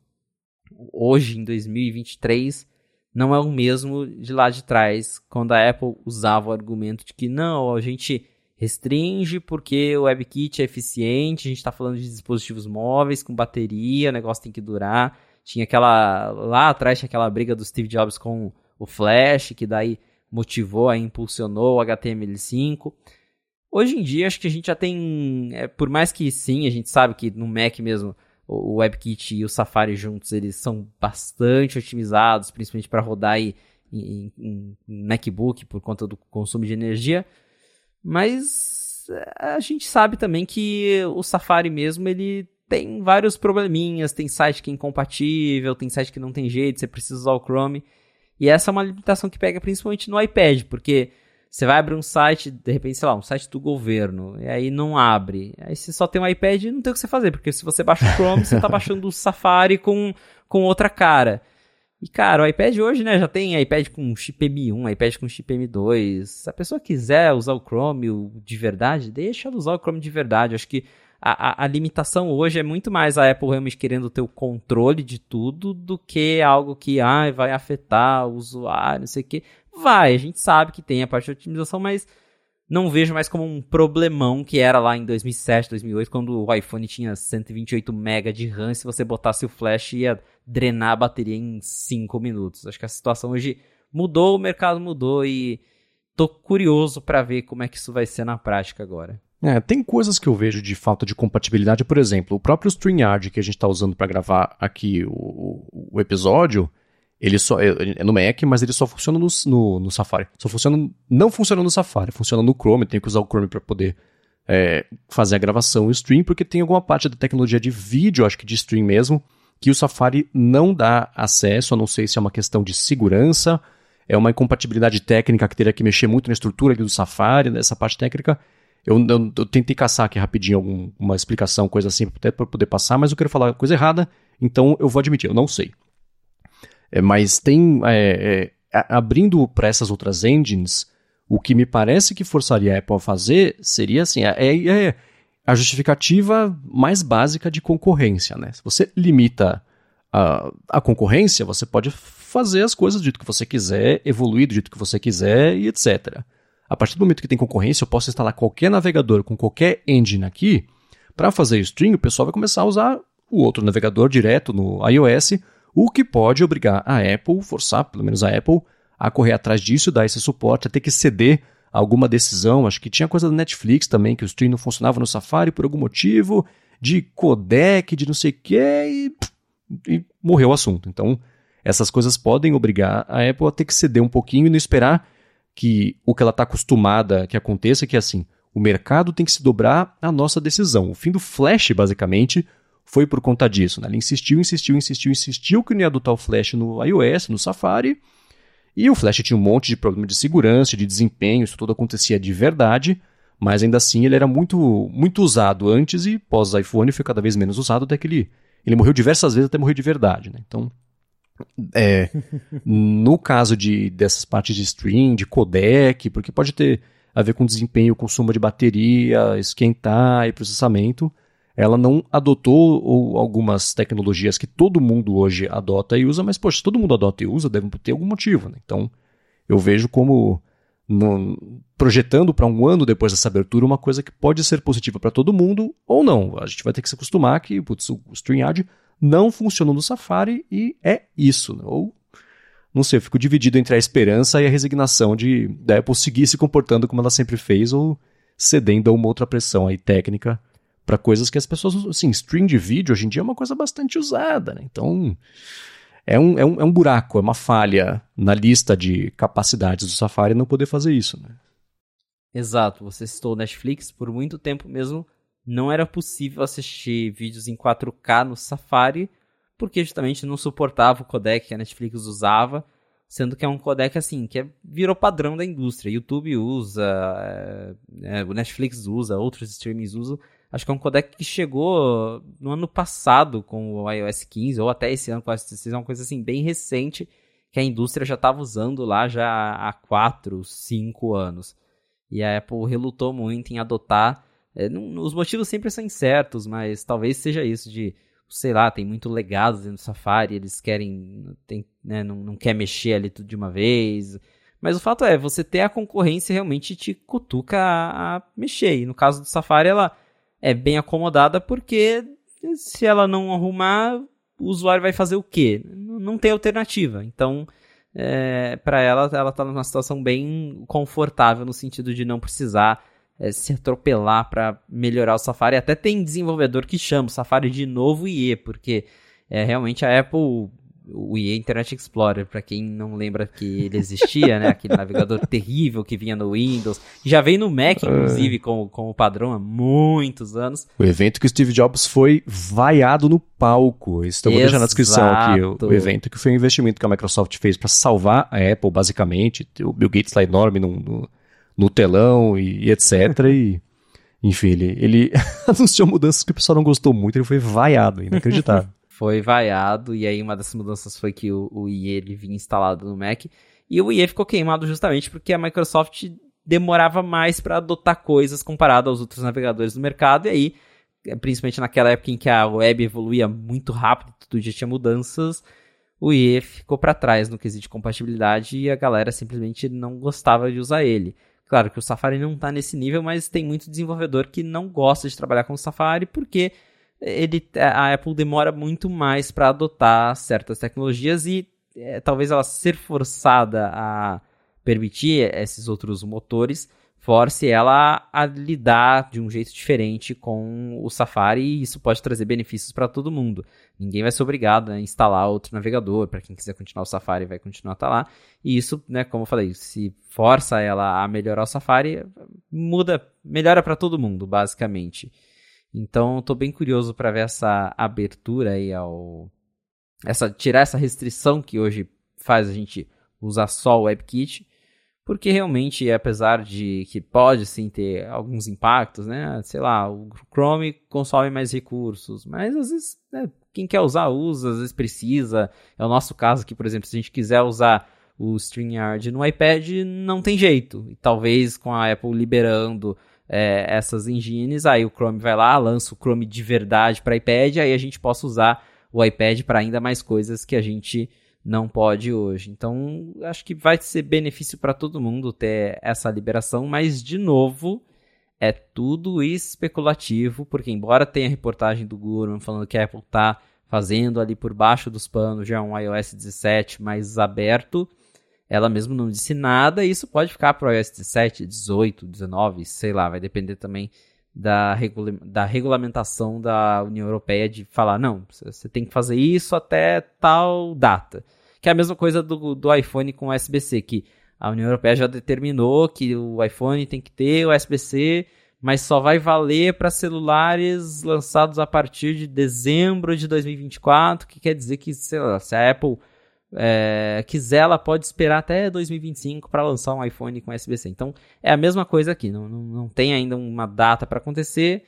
hoje em 2023 não é o mesmo de lá de trás, quando a Apple usava o argumento de que não, a gente restringe porque o WebKit é eficiente, a gente está falando de dispositivos móveis com bateria, o negócio tem que durar. Tinha aquela. Lá atrás tinha aquela briga do Steve Jobs com o Flash, que daí motivou, aí impulsionou o HTML5. Hoje em dia, acho que a gente já tem. É, por mais que sim, a gente sabe que no Mac mesmo, o, WebKit e o Safari juntos, eles são bastante otimizados, principalmente para rodar aí em, em, em MacBook por conta do consumo de energia. Mas é, a gente sabe também que o Safari mesmo, ele tem vários probleminhas, tem site que é incompatível, tem site que não tem jeito, você precisa usar o Chrome. E essa é uma limitação que pega principalmente no iPad, porque você vai abrir um site, de repente, sei lá, um site do governo, e aí não abre. Aí você só tem um iPad e não tem o que você fazer, porque se você baixa o Chrome, você está baixando o Safari com, com outra cara. E, cara, o iPad hoje, né, já tem iPad com chip M1, iPad com chip M2. Se a pessoa quiser usar o Chrome de verdade, deixa ela usar o Chrome de verdade. acho que a, a, a, limitação hoje é muito mais a Apple realmente querendo ter o controle de tudo do que algo que ah, vai afetar o usuário, não sei o que. Vai, a gente sabe que tem a parte de otimização, mas não vejo mais como um problemão que era lá em 2007, 2008, quando o iPhone tinha 128 MB de RAM se você botasse o flash ia drenar a bateria em 5 minutos. Acho que a situação hoje mudou, o mercado mudou e tô curioso para ver como é que isso vai ser na prática agora. É, tem coisas que eu vejo de falta de compatibilidade, por exemplo, o próprio StreamYard que a gente está usando para gravar aqui o, o, episódio, ele só é, é, no Mac, mas ele só funciona no, no, no, Safari. Só funciona, não funciona no Safari, funciona no Chrome. Tem que usar o Chrome para poder é, fazer a gravação o stream, porque tem alguma parte da tecnologia de vídeo, acho que de stream mesmo, que o Safari não dá acesso. Eu não sei se é uma questão de segurança, é uma incompatibilidade técnica que teria que mexer muito na estrutura do Safari, nessa parte técnica. Eu, eu, eu, tentei caçar aqui rapidinho alguma explicação, coisa assim, até para poder passar, mas eu quero falar coisa errada, então eu vou admitir, eu não sei. É, mas tem. É, é, abrindo para essas outras engines, o que me parece que forçaria a Apple a fazer seria assim: é, é, é a justificativa mais básica de concorrência. Né? Se você limita a, a concorrência, você pode fazer as coisas do jeito que você quiser, evoluir do jeito que você quiser e etc. A partir do momento que tem concorrência, eu posso instalar qualquer navegador com qualquer engine aqui. Para fazer stream, o pessoal vai começar a usar o outro navegador direto no iOS, o que pode obrigar a Apple, forçar pelo menos a Apple, a correr atrás disso, dar esse suporte, a ter que ceder alguma decisão. Acho que tinha coisa da Netflix também, que o stream não funcionava no Safari por algum motivo, de codec, de não sei o que, e, e morreu o assunto. Então, essas coisas podem obrigar a Apple a ter que ceder um pouquinho e não esperar que o que ela está acostumada que aconteça, que é assim, o mercado tem que se dobrar à nossa decisão. O fim do Flash, basicamente, foi por conta disso. Né? Ela insistiu, insistiu, insistiu, insistiu que não ia adotar o Flash no iOS, no Safari, e o Flash tinha um monte de problema de segurança, de desempenho, isso tudo acontecia de verdade, mas ainda assim ele era muito, muito usado antes e pós-iPhone foi cada vez menos usado até que ele, ele morreu diversas vezes até morrer de verdade. Né? Então, é, no caso de, dessas partes de stream, de codec, porque pode ter a ver com desempenho, consumo de bateria, esquentar e processamento, ela não adotou ou, algumas tecnologias que todo mundo hoje adota e usa, mas, poxa, se todo mundo adota e usa, deve ter algum motivo. Né? Então, eu vejo como no, projetando para um ano depois dessa abertura uma coisa que pode ser positiva para todo mundo ou não. A gente vai ter que se acostumar que putz, o StreamYard não funcionou no Safari e é isso. Né? Ou, não sei, eu fico dividido entre a esperança e a resignação de da Apple seguir se comportando como ela sempre fez ou cedendo a uma outra pressão aí técnica para coisas que as pessoas, assim, stream de vídeo hoje em dia é uma coisa bastante usada, né? Então, é um, é, um, é um buraco, é uma falha na lista de capacidades do Safari não poder fazer isso, né? Exato, você citou Netflix, por muito tempo mesmo não era possível assistir vídeos em 4K no Safari, porque justamente não suportava o codec que a Netflix usava, sendo que é um codec assim, que é, virou padrão da indústria. YouTube usa, é, é, o Netflix usa, outros streamings usam. Acho que é um codec que chegou no ano passado com o iOS 15, ou até esse ano com o iOS 16, é uma coisa assim bem recente, que a indústria já estava usando lá já há 4, 5 anos. E a Apple relutou muito em adotar é, não, os motivos sempre são incertos, mas talvez seja isso de, sei lá, tem muito legado dentro do Safari, eles querem, tem, né, não, não quer mexer ali tudo de uma vez. Mas o fato é, você ter a concorrência realmente te cutuca a, a mexer. E no caso do Safari, ela é bem acomodada porque se ela não arrumar, o usuário vai fazer o quê? Não tem alternativa. Então, é, para ela, ela está numa situação bem confortável no sentido de não precisar é, se atropelar para melhorar o Safari. Até tem desenvolvedor que chama o Safari de novo IE, porque é, realmente a Apple o EA Internet Explorer, para quem não lembra que ele existia, né? Aquele navegador terrível que vinha no Windows. Já veio no Mac, é. inclusive, como, como padrão há muitos anos. O evento que o Steve Jobs foi vaiado no palco. Isso eu vou deixar na descrição aqui. O, o, evento que foi um investimento que a Microsoft fez para salvar a Apple, basicamente. O Bill Gates lá enorme no, no, telão e, e etc. e. Enfim, ele, ele anunciou mudanças que o pessoal não gostou muito, ele foi vaiado, inacreditável foi vaiado, e aí uma das mudanças foi que o, o IE ele vinha instalado no Mac, e o IE ficou queimado justamente porque a Microsoft demorava mais para adotar coisas comparado aos outros navegadores do mercado, e aí, principalmente naquela época em que a web evoluía muito rápido, tudo dia tinha mudanças, o IE ficou para trás no quesito de compatibilidade e a galera simplesmente não gostava de usar ele. Claro que o Safari não está nesse nível, mas tem muito desenvolvedor que não gosta de trabalhar com o Safari porque ele, a Apple demora muito mais para adotar certas tecnologias e é, talvez ela ser forçada a permitir esses outros motores force ela a lidar de um jeito diferente com o Safari e isso pode trazer benefícios para todo mundo. Ninguém vai ser obrigado a instalar outro navegador, para quem quiser continuar o Safari vai continuar tá lá. E isso, né, como eu falei, se força ela a melhorar o Safari, muda, melhora para todo mundo, basicamente. Então, estou bem curioso para ver essa abertura aí ao essa tirar essa restrição que hoje faz a gente usar só o WebKit, porque realmente, apesar de que pode sim ter alguns impactos, né? Sei lá, o Chrome consome mais recursos, mas às vezes né, quem quer usar usa, às vezes precisa. É o nosso caso aqui, por exemplo, se a gente quiser usar o StreamYard no iPad, não tem jeito. E talvez com a Apple liberando é, essas engines, aí o Chrome vai lá, lança o Chrome de verdade para iPad, aí a gente possa usar o iPad para ainda mais coisas que a gente não pode hoje. Então, acho que vai ser benefício para todo mundo ter essa liberação, mas de novo, é tudo especulativo, porque embora tenha reportagem do Gurman falando que a Apple está fazendo ali por baixo dos panos já um iOS 17 mais aberto, ela mesmo não disse nada, e isso pode ficar para o iOS 17, 18, 19, sei lá, vai depender também da, regula da regulamentação da União Europeia de falar, não, você tem que fazer isso até tal data. Que é a mesma coisa do, do iPhone com o USB-C, que a União Europeia já determinou que o iPhone tem que ter o USB-C, mas só vai valer para celulares lançados a partir de dezembro de 2024, que quer dizer que, sei lá, se a Apple é, quiser, ela pode esperar até 2025 para lançar um iPhone com USB-C. Então é a mesma coisa aqui, não, não, não tem ainda uma data para acontecer,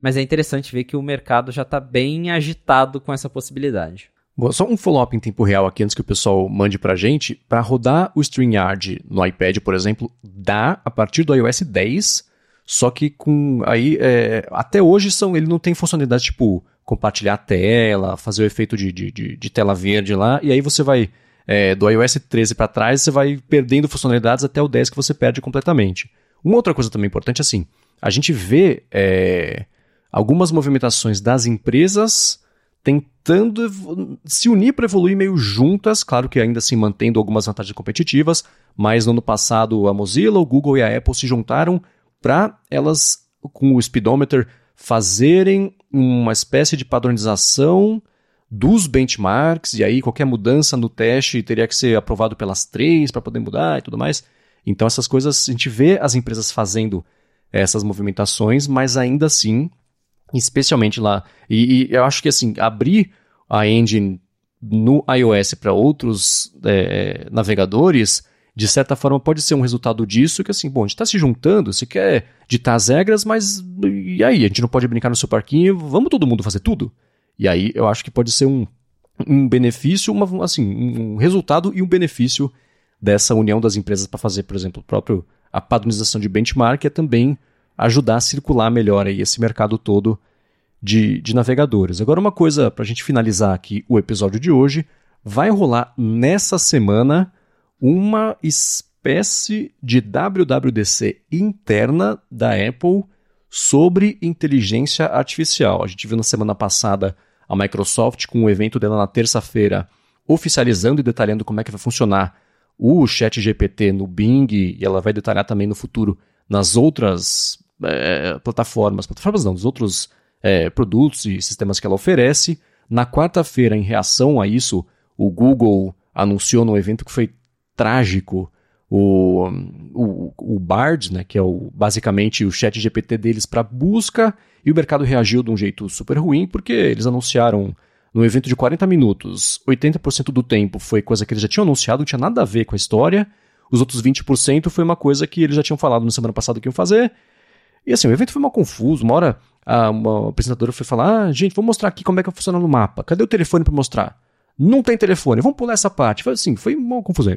mas é interessante ver que o mercado já está bem agitado com essa possibilidade. Bom, só um follow-up em tempo real aqui antes que o pessoal mande para a gente. Para rodar o StreamYard no iPad, por exemplo, dá a partir do iOS 10, só que com aí é, até hoje são ele não tem funcionalidade tipo compartilhar a tela, fazer o efeito de, de, de, de tela verde lá, e aí você vai, é, do iOS 13 para trás, você vai perdendo funcionalidades até o 10 que você perde completamente. Uma outra coisa também importante, assim, a gente vê é, algumas movimentações das empresas tentando se unir para evoluir meio juntas, claro que ainda assim mantendo algumas vantagens competitivas, mas no ano passado a Mozilla, o Google e a Apple se juntaram para elas, com o Speedometer, fazerem uma espécie de padronização dos benchmarks, e aí qualquer mudança no teste teria que ser aprovado pelas três para poder mudar e tudo mais. Então essas coisas, a gente vê as empresas fazendo essas movimentações, mas ainda assim, especialmente lá, e, e eu acho que assim, abrir a engine no iOS para outros é, navegadores de certa forma, pode ser um resultado disso, que assim, bom, a gente está se juntando, você quer ditar as regras, mas e aí? A gente não pode brincar no seu parquinho, vamos todo mundo fazer tudo? E aí eu acho que pode ser um, um benefício, uma, assim, um resultado e um benefício dessa união das empresas para fazer, por exemplo, próprio a padronização de benchmark é também ajudar a circular melhor aí esse mercado todo de, de navegadores. Agora, uma coisa para a gente finalizar aqui o episódio de hoje, vai rolar nessa semana uma espécie de WWDC interna da Apple sobre inteligência artificial. A gente viu na semana passada a Microsoft com o evento dela na terça-feira oficializando e detalhando como é que vai funcionar o Chat GPT no Bing e ela vai detalhar também no futuro nas outras é, plataformas, plataformas não, dos outros é, produtos e sistemas que ela oferece. Na quarta-feira, em reação a isso, o Google anunciou num evento que foi trágico o, o, o Bard, né, que é o, basicamente o chat GPT deles para busca, e o mercado reagiu de um jeito super ruim, porque eles anunciaram no evento de 40 minutos, 80% do tempo foi coisa que eles já tinham anunciado, não tinha nada a ver com a história, os outros 20% foi uma coisa que eles já tinham falado na semana passada que iam fazer, e assim, o evento foi mal confuso, uma hora a, uma apresentadora foi falar, ah, gente, vou mostrar aqui como é que vai funcionar no mapa, cadê o telefone para mostrar? Não tem telefone, vamos pular essa parte. Foi assim, foi uma confusão.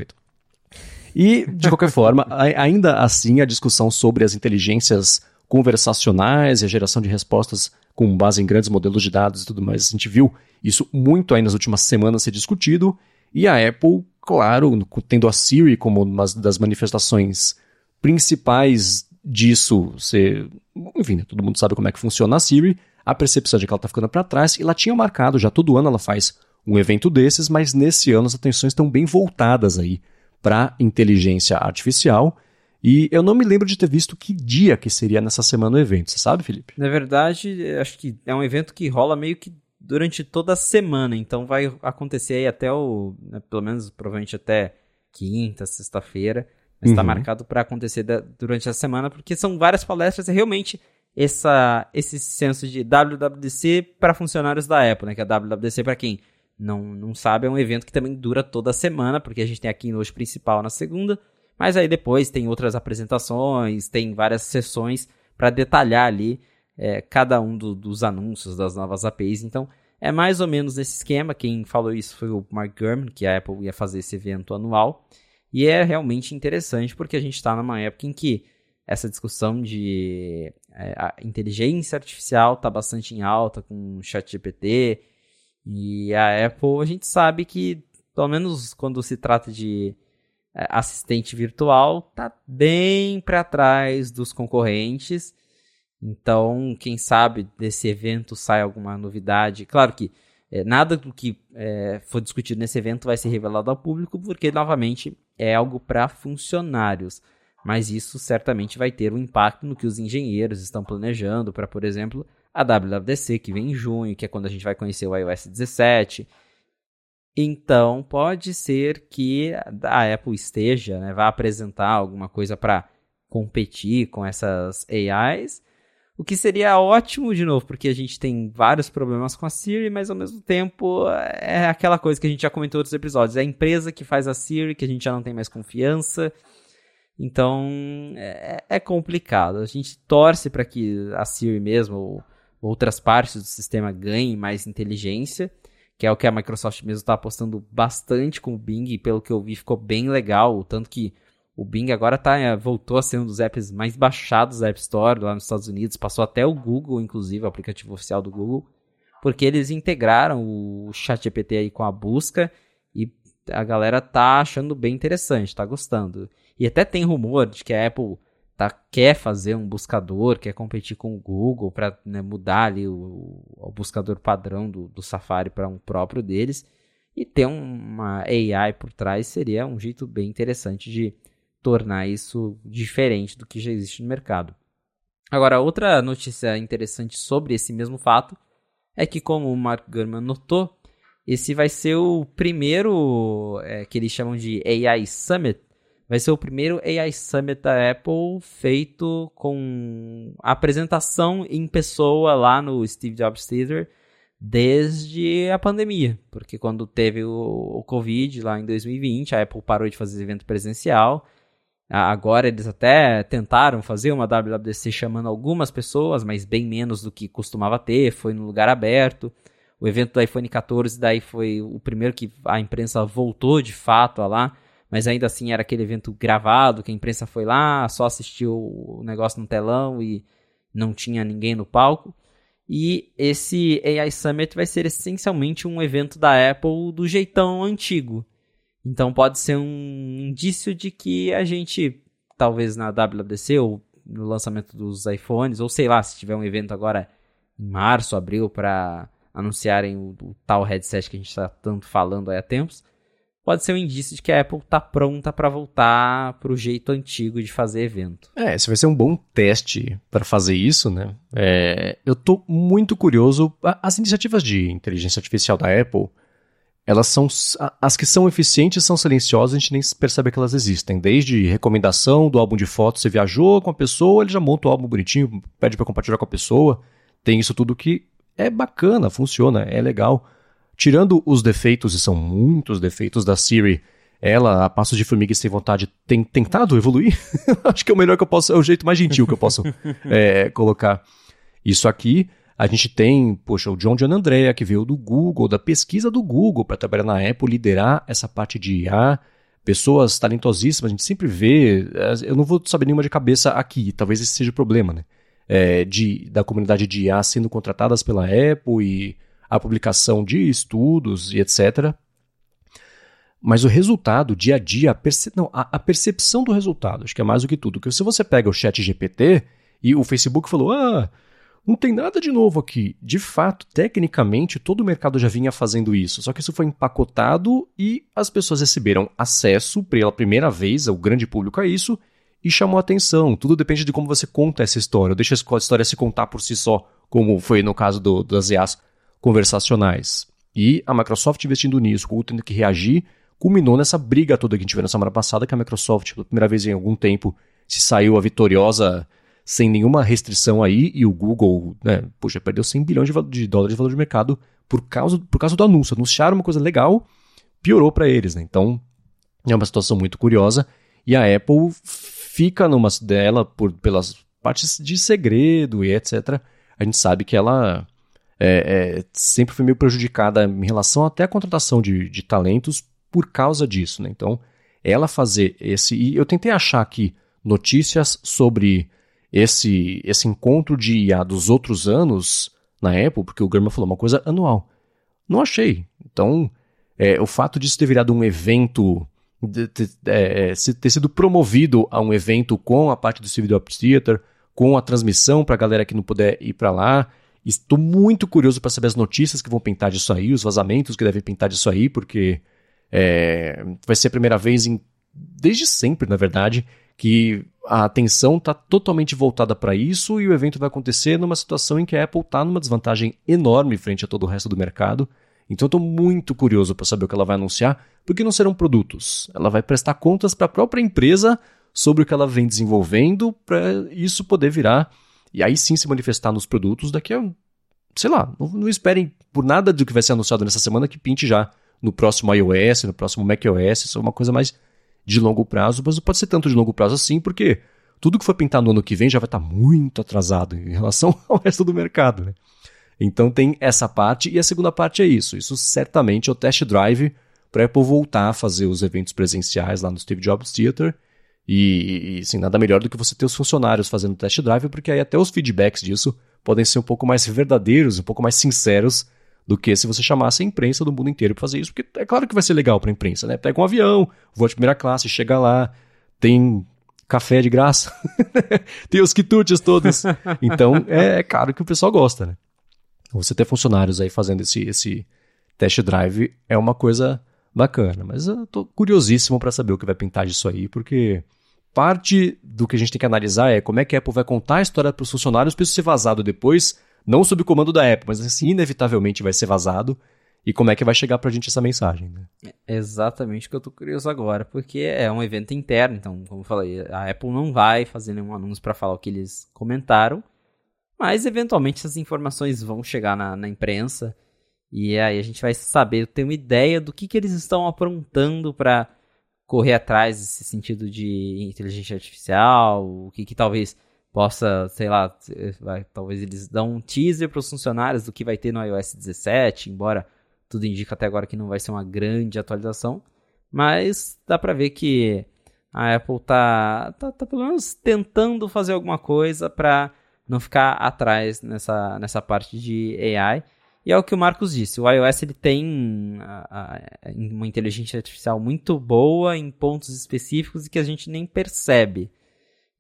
E, de qualquer forma, ainda assim, a discussão sobre as inteligências conversacionais e a geração de respostas com base em grandes modelos de dados e tudo mais, a gente viu isso muito aí nas últimas semanas ser discutido, e a Apple, claro, tendo a Siri como uma das manifestações principais disso ser. Enfim, né, todo mundo sabe como é que funciona a Siri, a percepção de que ela está ficando para trás, e ela tinha marcado, já todo ano ela faz um evento desses, mas nesse ano as atenções estão bem voltadas aí para inteligência artificial. E eu não me lembro de ter visto que dia que seria nessa semana o evento, você sabe, Felipe? Na verdade, acho que é um evento que rola meio que durante toda a semana, então vai acontecer aí até o, né, pelo menos provavelmente até quinta, sexta-feira, mas está uhum. marcado para acontecer da, durante a semana, porque são várias palestras e realmente essa, esse senso de WWDC para funcionários da Apple, né, que é WWDC para quem não, não sabe, é um evento que também dura toda semana, porque a gente tem aqui hoje principal na segunda, mas aí depois tem outras apresentações, tem várias sessões para detalhar ali é, cada um do, dos anúncios das novas APIs. Então é mais ou menos nesse esquema. Quem falou isso foi o Mark Gurman, que a Apple ia fazer esse evento anual. E é realmente interessante porque a gente está numa época em que essa discussão de é, inteligência artificial está bastante em alta com o ChatGPT e a Apple, a gente sabe que, pelo menos quando se trata de é, assistente virtual, tá bem para trás dos concorrentes. Então, quem sabe desse evento sai alguma novidade. Claro que é, nada do que é, discutido nesse evento vai ser revelado ao público, porque, novamente, é algo para funcionários. Mas isso certamente vai ter um impacto no que os engenheiros estão planejando para, por exemplo, a WWDC, que vem em junho, que é quando a gente vai conhecer o iOS 17. Então, pode ser que a Apple esteja, né, vá apresentar alguma coisa para competir com essas AIs, o que seria ótimo de novo, porque a gente tem vários problemas com a Siri, mas ao mesmo tempo é aquela coisa que a gente já comentou em outros episódios. É a empresa que faz a Siri, que a gente já não tem mais confiança. Então é, é complicado. A gente torce para que a Siri mesmo, outras partes do sistema ganhem mais inteligência, que é o que a Microsoft mesmo está apostando bastante com o Bing, e pelo que eu vi ficou bem legal, tanto que o Bing agora tá, é, voltou a ser um dos apps mais baixados da App Store lá nos Estados Unidos, passou até o Google, inclusive, o aplicativo oficial do Google, porque eles integraram o ChatGPT aí com a busca e a galera tá achando bem interessante, tá gostando. E até tem rumor de que a Apple tá, quer fazer um buscador, quer competir com o Google para né, mudar ali o, o, buscador padrão do, do Safari para um próprio deles. E ter uma AI por trás seria um jeito bem interessante de tornar isso diferente do que já existe no mercado. Agora, outra notícia interessante sobre esse mesmo fato é que, como o Mark Gurman notou, esse vai ser o primeiro é, que eles chamam de AI Summit vai ser o primeiro AI Summit da Apple feito com apresentação em pessoa lá no Steve Jobs Theater desde a pandemia, porque quando teve o, o Covid lá em 2020, a Apple parou de fazer evento presencial. Agora eles até tentaram fazer uma WWDC chamando algumas pessoas, mas bem menos do que costumava ter, foi no lugar aberto. O evento do iPhone 14 daí foi o primeiro que a imprensa voltou de fato a lá mas ainda assim era aquele evento gravado, que a imprensa foi lá, só assistiu o negócio no telão e não tinha ninguém no palco. E esse AI Summit vai ser essencialmente um evento da Apple do jeitão antigo. Então pode ser um indício de que a gente, talvez na WWDC ou no lançamento dos iPhones, ou sei lá, se tiver um evento agora em março, abril, para anunciarem o, o, tal headset que a gente está tanto falando há tempos, pode ser um indício de que a Apple tá pronta para voltar pro jeito antigo de fazer evento. É, esse vai ser um bom teste para fazer isso, né? É, eu tô muito curioso. As iniciativas de inteligência artificial da Apple, elas são as que são eficientes são silenciosas, a gente nem percebe que elas existem. Desde recomendação do álbum de fotos, você viajou com a pessoa, ele já monta o álbum bonitinho, pede para compartilhar com a pessoa. Tem isso tudo que é bacana, funciona, é legal. Tirando os defeitos, e são muitos defeitos da Siri, ela, a passos de formiga e sem vontade, tem tentado evoluir. Acho que é o melhor que eu posso, é o jeito mais gentil que eu posso é, colocar isso aqui. A gente tem, poxa, o John John Andrea, que veio do Google, da pesquisa do Google, para trabalhar na Apple, liderar essa parte de IA. Pessoas talentosíssimas, a gente sempre vê. Eu não vou saber nenhuma de cabeça aqui, talvez esse seja o problema, né? É, de, da comunidade de IA sendo contratadas pela Apple e a publicação de estudos e etc. Mas o resultado, dia a dia, a, perce... Não, a, percepção do resultado, acho que é mais do que tudo. Porque se você pega o chat GPT e o Facebook falou, ah, não tem nada de novo aqui. De fato, tecnicamente, todo o mercado já vinha fazendo isso. Só que isso foi empacotado e as pessoas receberam acesso pela primeira vez, o grande público a isso, e chamou atenção. Tudo depende de como você conta essa história. Deixa a história se contar por si só, como foi no caso do, das EAs conversacionais. E a Microsoft investindo nisso, o Google tendo que reagir, culminou nessa briga toda que a gente viu na semana passada, que a Microsoft, pela primeira vez em algum tempo, se saiu a vitoriosa sem nenhuma restrição aí, e o Google, né, poxa, perdeu 100 bilhões de, de dólares de valor de mercado por causa, por causa do anúncio. Anunciaram uma coisa legal, piorou para eles, né? Então, é uma situação muito curiosa, e a Apple fica numa dela por, pelas partes de segredo e etc. A gente sabe que ela é, é, sempre foi meio prejudicada em relação até à contratação de, de talentos por causa disso. Né? Então, ela fazer esse. E eu tentei achar aqui notícias sobre esse, esse encontro de IA dos outros anos na Apple, porque o German falou uma coisa anual. Não achei. Então, é, o fato disso ter virado um evento, de, de, é, ter sido promovido a um evento com a parte do Civil Ops Theater, com a transmissão para a galera que não puder ir para lá, Estou muito curioso para saber as notícias que vão pintar disso aí, os vazamentos que devem pintar disso aí, porque é, vai ser a primeira vez em, desde sempre, na verdade, que a atenção está totalmente voltada para isso e o evento vai acontecer numa situação em que a Apple está numa desvantagem enorme frente a todo o resto do mercado. Então estou muito curioso para saber o que ela vai anunciar, porque não serão produtos. Ela vai prestar contas para a própria empresa sobre o que ela vem desenvolvendo para isso poder virar e aí sim se manifestar nos produtos daqui a. Sei lá, não, não esperem por nada do que vai ser anunciado nessa semana que pinte já no próximo iOS, no próximo macOS, isso é uma coisa mais de longo prazo, mas não pode ser tanto de longo prazo assim, porque tudo que for pintar no ano que vem já vai estar muito atrasado em relação ao resto do mercado, né? Então tem essa parte, e a segunda parte é isso. Isso certamente é o test drive para a Apple voltar a fazer os eventos presenciais lá no Steve Jobs Theater e, e assim, nada melhor do que você ter os funcionários fazendo test drive, porque aí até os feedbacks disso podem ser um pouco mais verdadeiros, um pouco mais sinceros do que se você chamasse a imprensa do mundo inteiro para fazer isso, porque é claro que vai ser legal para a imprensa, né? Pega um avião, voa de primeira classe, chega lá, tem café de graça, tem os quitutes todos. Então é, é claro que o pessoal gosta, né? Você ter funcionários aí fazendo esse, esse test drive é uma coisa bacana. Mas eu tô curiosíssimo para saber o que vai pintar disso aí, porque parte do que a gente tem que analisar é como é que a Apple vai contar a história para os funcionários para isso ser vazado depois, não sob o comando da Apple, mas assim, inevitavelmente vai ser vazado. E como é que vai chegar pra gente essa mensagem, né? É exatamente o que eu tô curioso agora, porque é um evento interno, então, como eu falei, a Apple não vai fazer nenhum anúncio para falar o que eles comentaram, mas eventualmente essas informações vão chegar na, na imprensa e aí a gente vai saber, ter uma ideia do que, que eles estão aprontando para correr atrás desse sentido de inteligência artificial, o que, que talvez possa, sei lá, vai, talvez eles dão um teaser para os funcionários do que vai ter no iOS 17, embora tudo indica até agora que não vai ser uma grande atualização, mas dá para ver que a Apple tá, tá, tá, pelo menos tentando fazer alguma coisa para não ficar atrás nessa, nessa parte de AI. E é o que o Marcos disse, o iOS ele tem a, a, uma inteligência artificial muito boa em pontos específicos e que a gente nem percebe.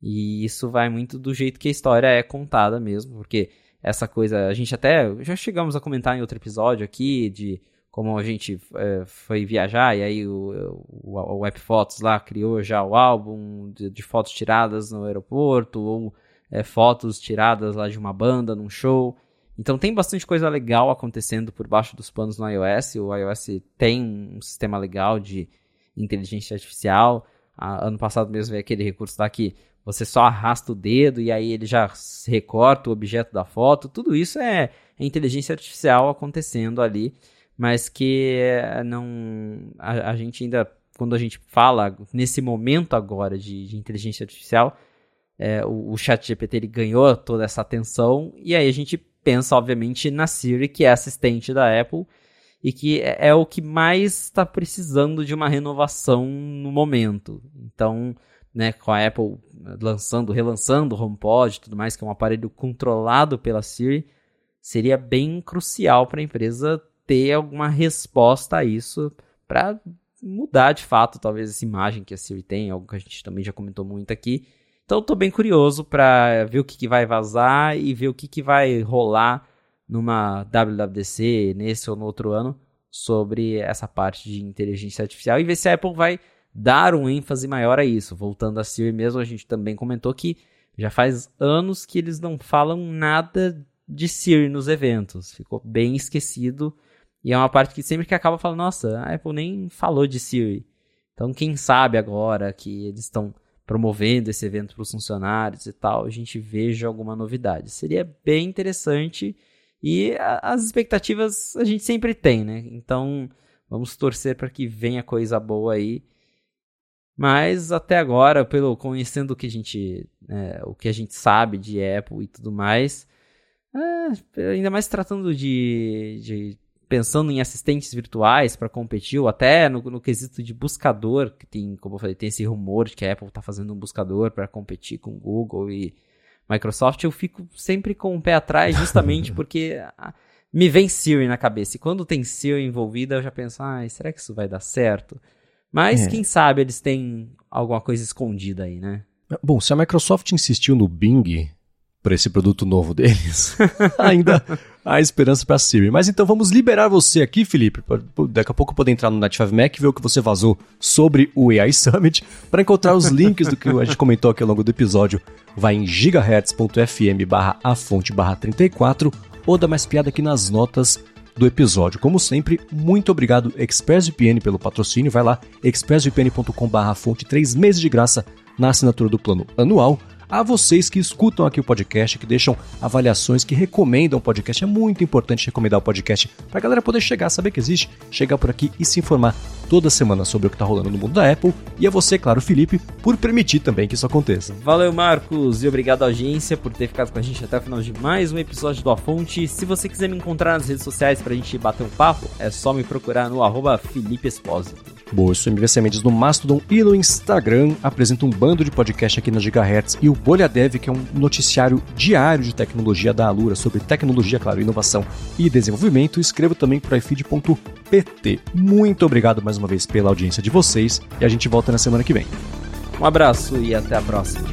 E isso vai muito do jeito que a história é contada mesmo, porque essa coisa, a gente até já chegamos a comentar em outro episódio aqui de como a gente é, foi viajar, e aí o, o, o App Fotos lá criou já o álbum de, de fotos tiradas no aeroporto, ou é, fotos tiradas lá de uma banda num show. Então tem bastante coisa legal acontecendo por baixo dos panos no iOS. O iOS tem um sistema legal de inteligência artificial. Ah, ano passado mesmo veio aquele recurso lá que você só arrasta o dedo e aí ele já recorta o objeto da foto. Tudo isso é, é inteligência artificial acontecendo ali mas que eh, não a, a, gente ainda quando a gente fala nesse momento agora de, de inteligência artificial é, o, o chat GPT ele ganhou toda essa atenção e aí a gente pensa obviamente na Siri que é assistente da Apple e que é, é o que mais está precisando de uma renovação no momento então né, com a Apple lançando, relançando o HomePod e tudo mais, que é um aparelho controlado pela Siri, seria bem crucial para a empresa ter alguma resposta a isso para mudar de fato, talvez, essa imagem que a Siri tem, algo que a gente também já comentou muito aqui. Então, estou bem curioso para ver o que, que, vai vazar e ver o que, que vai rolar numa WWDC, nesse ou no outro ano, sobre essa parte de inteligência artificial e ver se a Apple vai dar um ênfase maior a isso. Voltando a Siri mesmo, a gente também comentou que já faz anos que eles não falam nada de Siri nos eventos. Ficou bem esquecido e é uma parte que sempre que acaba falando, nossa, a Apple nem falou de Siri. Então, quem sabe agora que eles estão promovendo esse evento para os funcionários e tal, a gente veja alguma novidade. Seria bem interessante e as expectativas a gente sempre tem, né? Então, vamos torcer para que venha coisa boa aí. Mas até agora, pelo conhecendo o que a gente, é, o que a gente sabe de Apple e tudo mais, é, ainda mais tratando de, de pensando em assistentes virtuais para competir, ou até no, no, quesito de buscador, que tem, como eu falei, tem esse rumor de que a Apple está fazendo um buscador para competir com Google e Microsoft, eu fico sempre com o pé atrás, justamente porque me vem Siri na cabeça. E quando tem Siri envolvida, eu já penso, ah, será que isso vai dar certo? Mas é. quem sabe eles têm alguma coisa escondida aí, né? Bom, se a Microsoft insistiu no Bing para esse produto novo deles, ainda há esperança para Siri. Mas então vamos liberar você aqui, Felipe. Daqui a pouco poder entrar no Native Mac e ver o que você vazou sobre o AI Summit. Para encontrar os links do que a gente comentou aqui ao longo do episódio, vai em gigahertz.fm barra a fonte barra 34 ou dá mais piada aqui nas notas do episódio. Como sempre, muito obrigado ExpressVPN pelo patrocínio. Vai lá, expressvpn.com barra fonte, três meses de graça na assinatura do plano anual a vocês que escutam aqui o podcast, que deixam avaliações, que recomendam o podcast. É muito importante recomendar o podcast para a galera poder chegar, saber que existe, chegar por aqui e se informar toda semana sobre o que está rolando no mundo da Apple. E a você, claro, Felipe, por permitir também que isso aconteça. Valeu, Marcos, e obrigado à audiência por ter ficado com a gente até o final de mais um episódio do A Fonte. Se você quiser me encontrar nas redes sociais para a gente bater um papo, é só me procurar no arroba Felipe Espósito. Boa, eu sou MVC Mendes no Mastodon e no Instagram. Apresento um bando de podcast aqui na Gigahertz e o Bolha Dev, que é um noticiário diário de tecnologia da Alura sobre tecnologia, claro, inovação e desenvolvimento. Escrevo também para ifeed.pt. Muito obrigado mais uma vez pela audiência de vocês e a gente volta na semana que vem. Um abraço e até a próxima.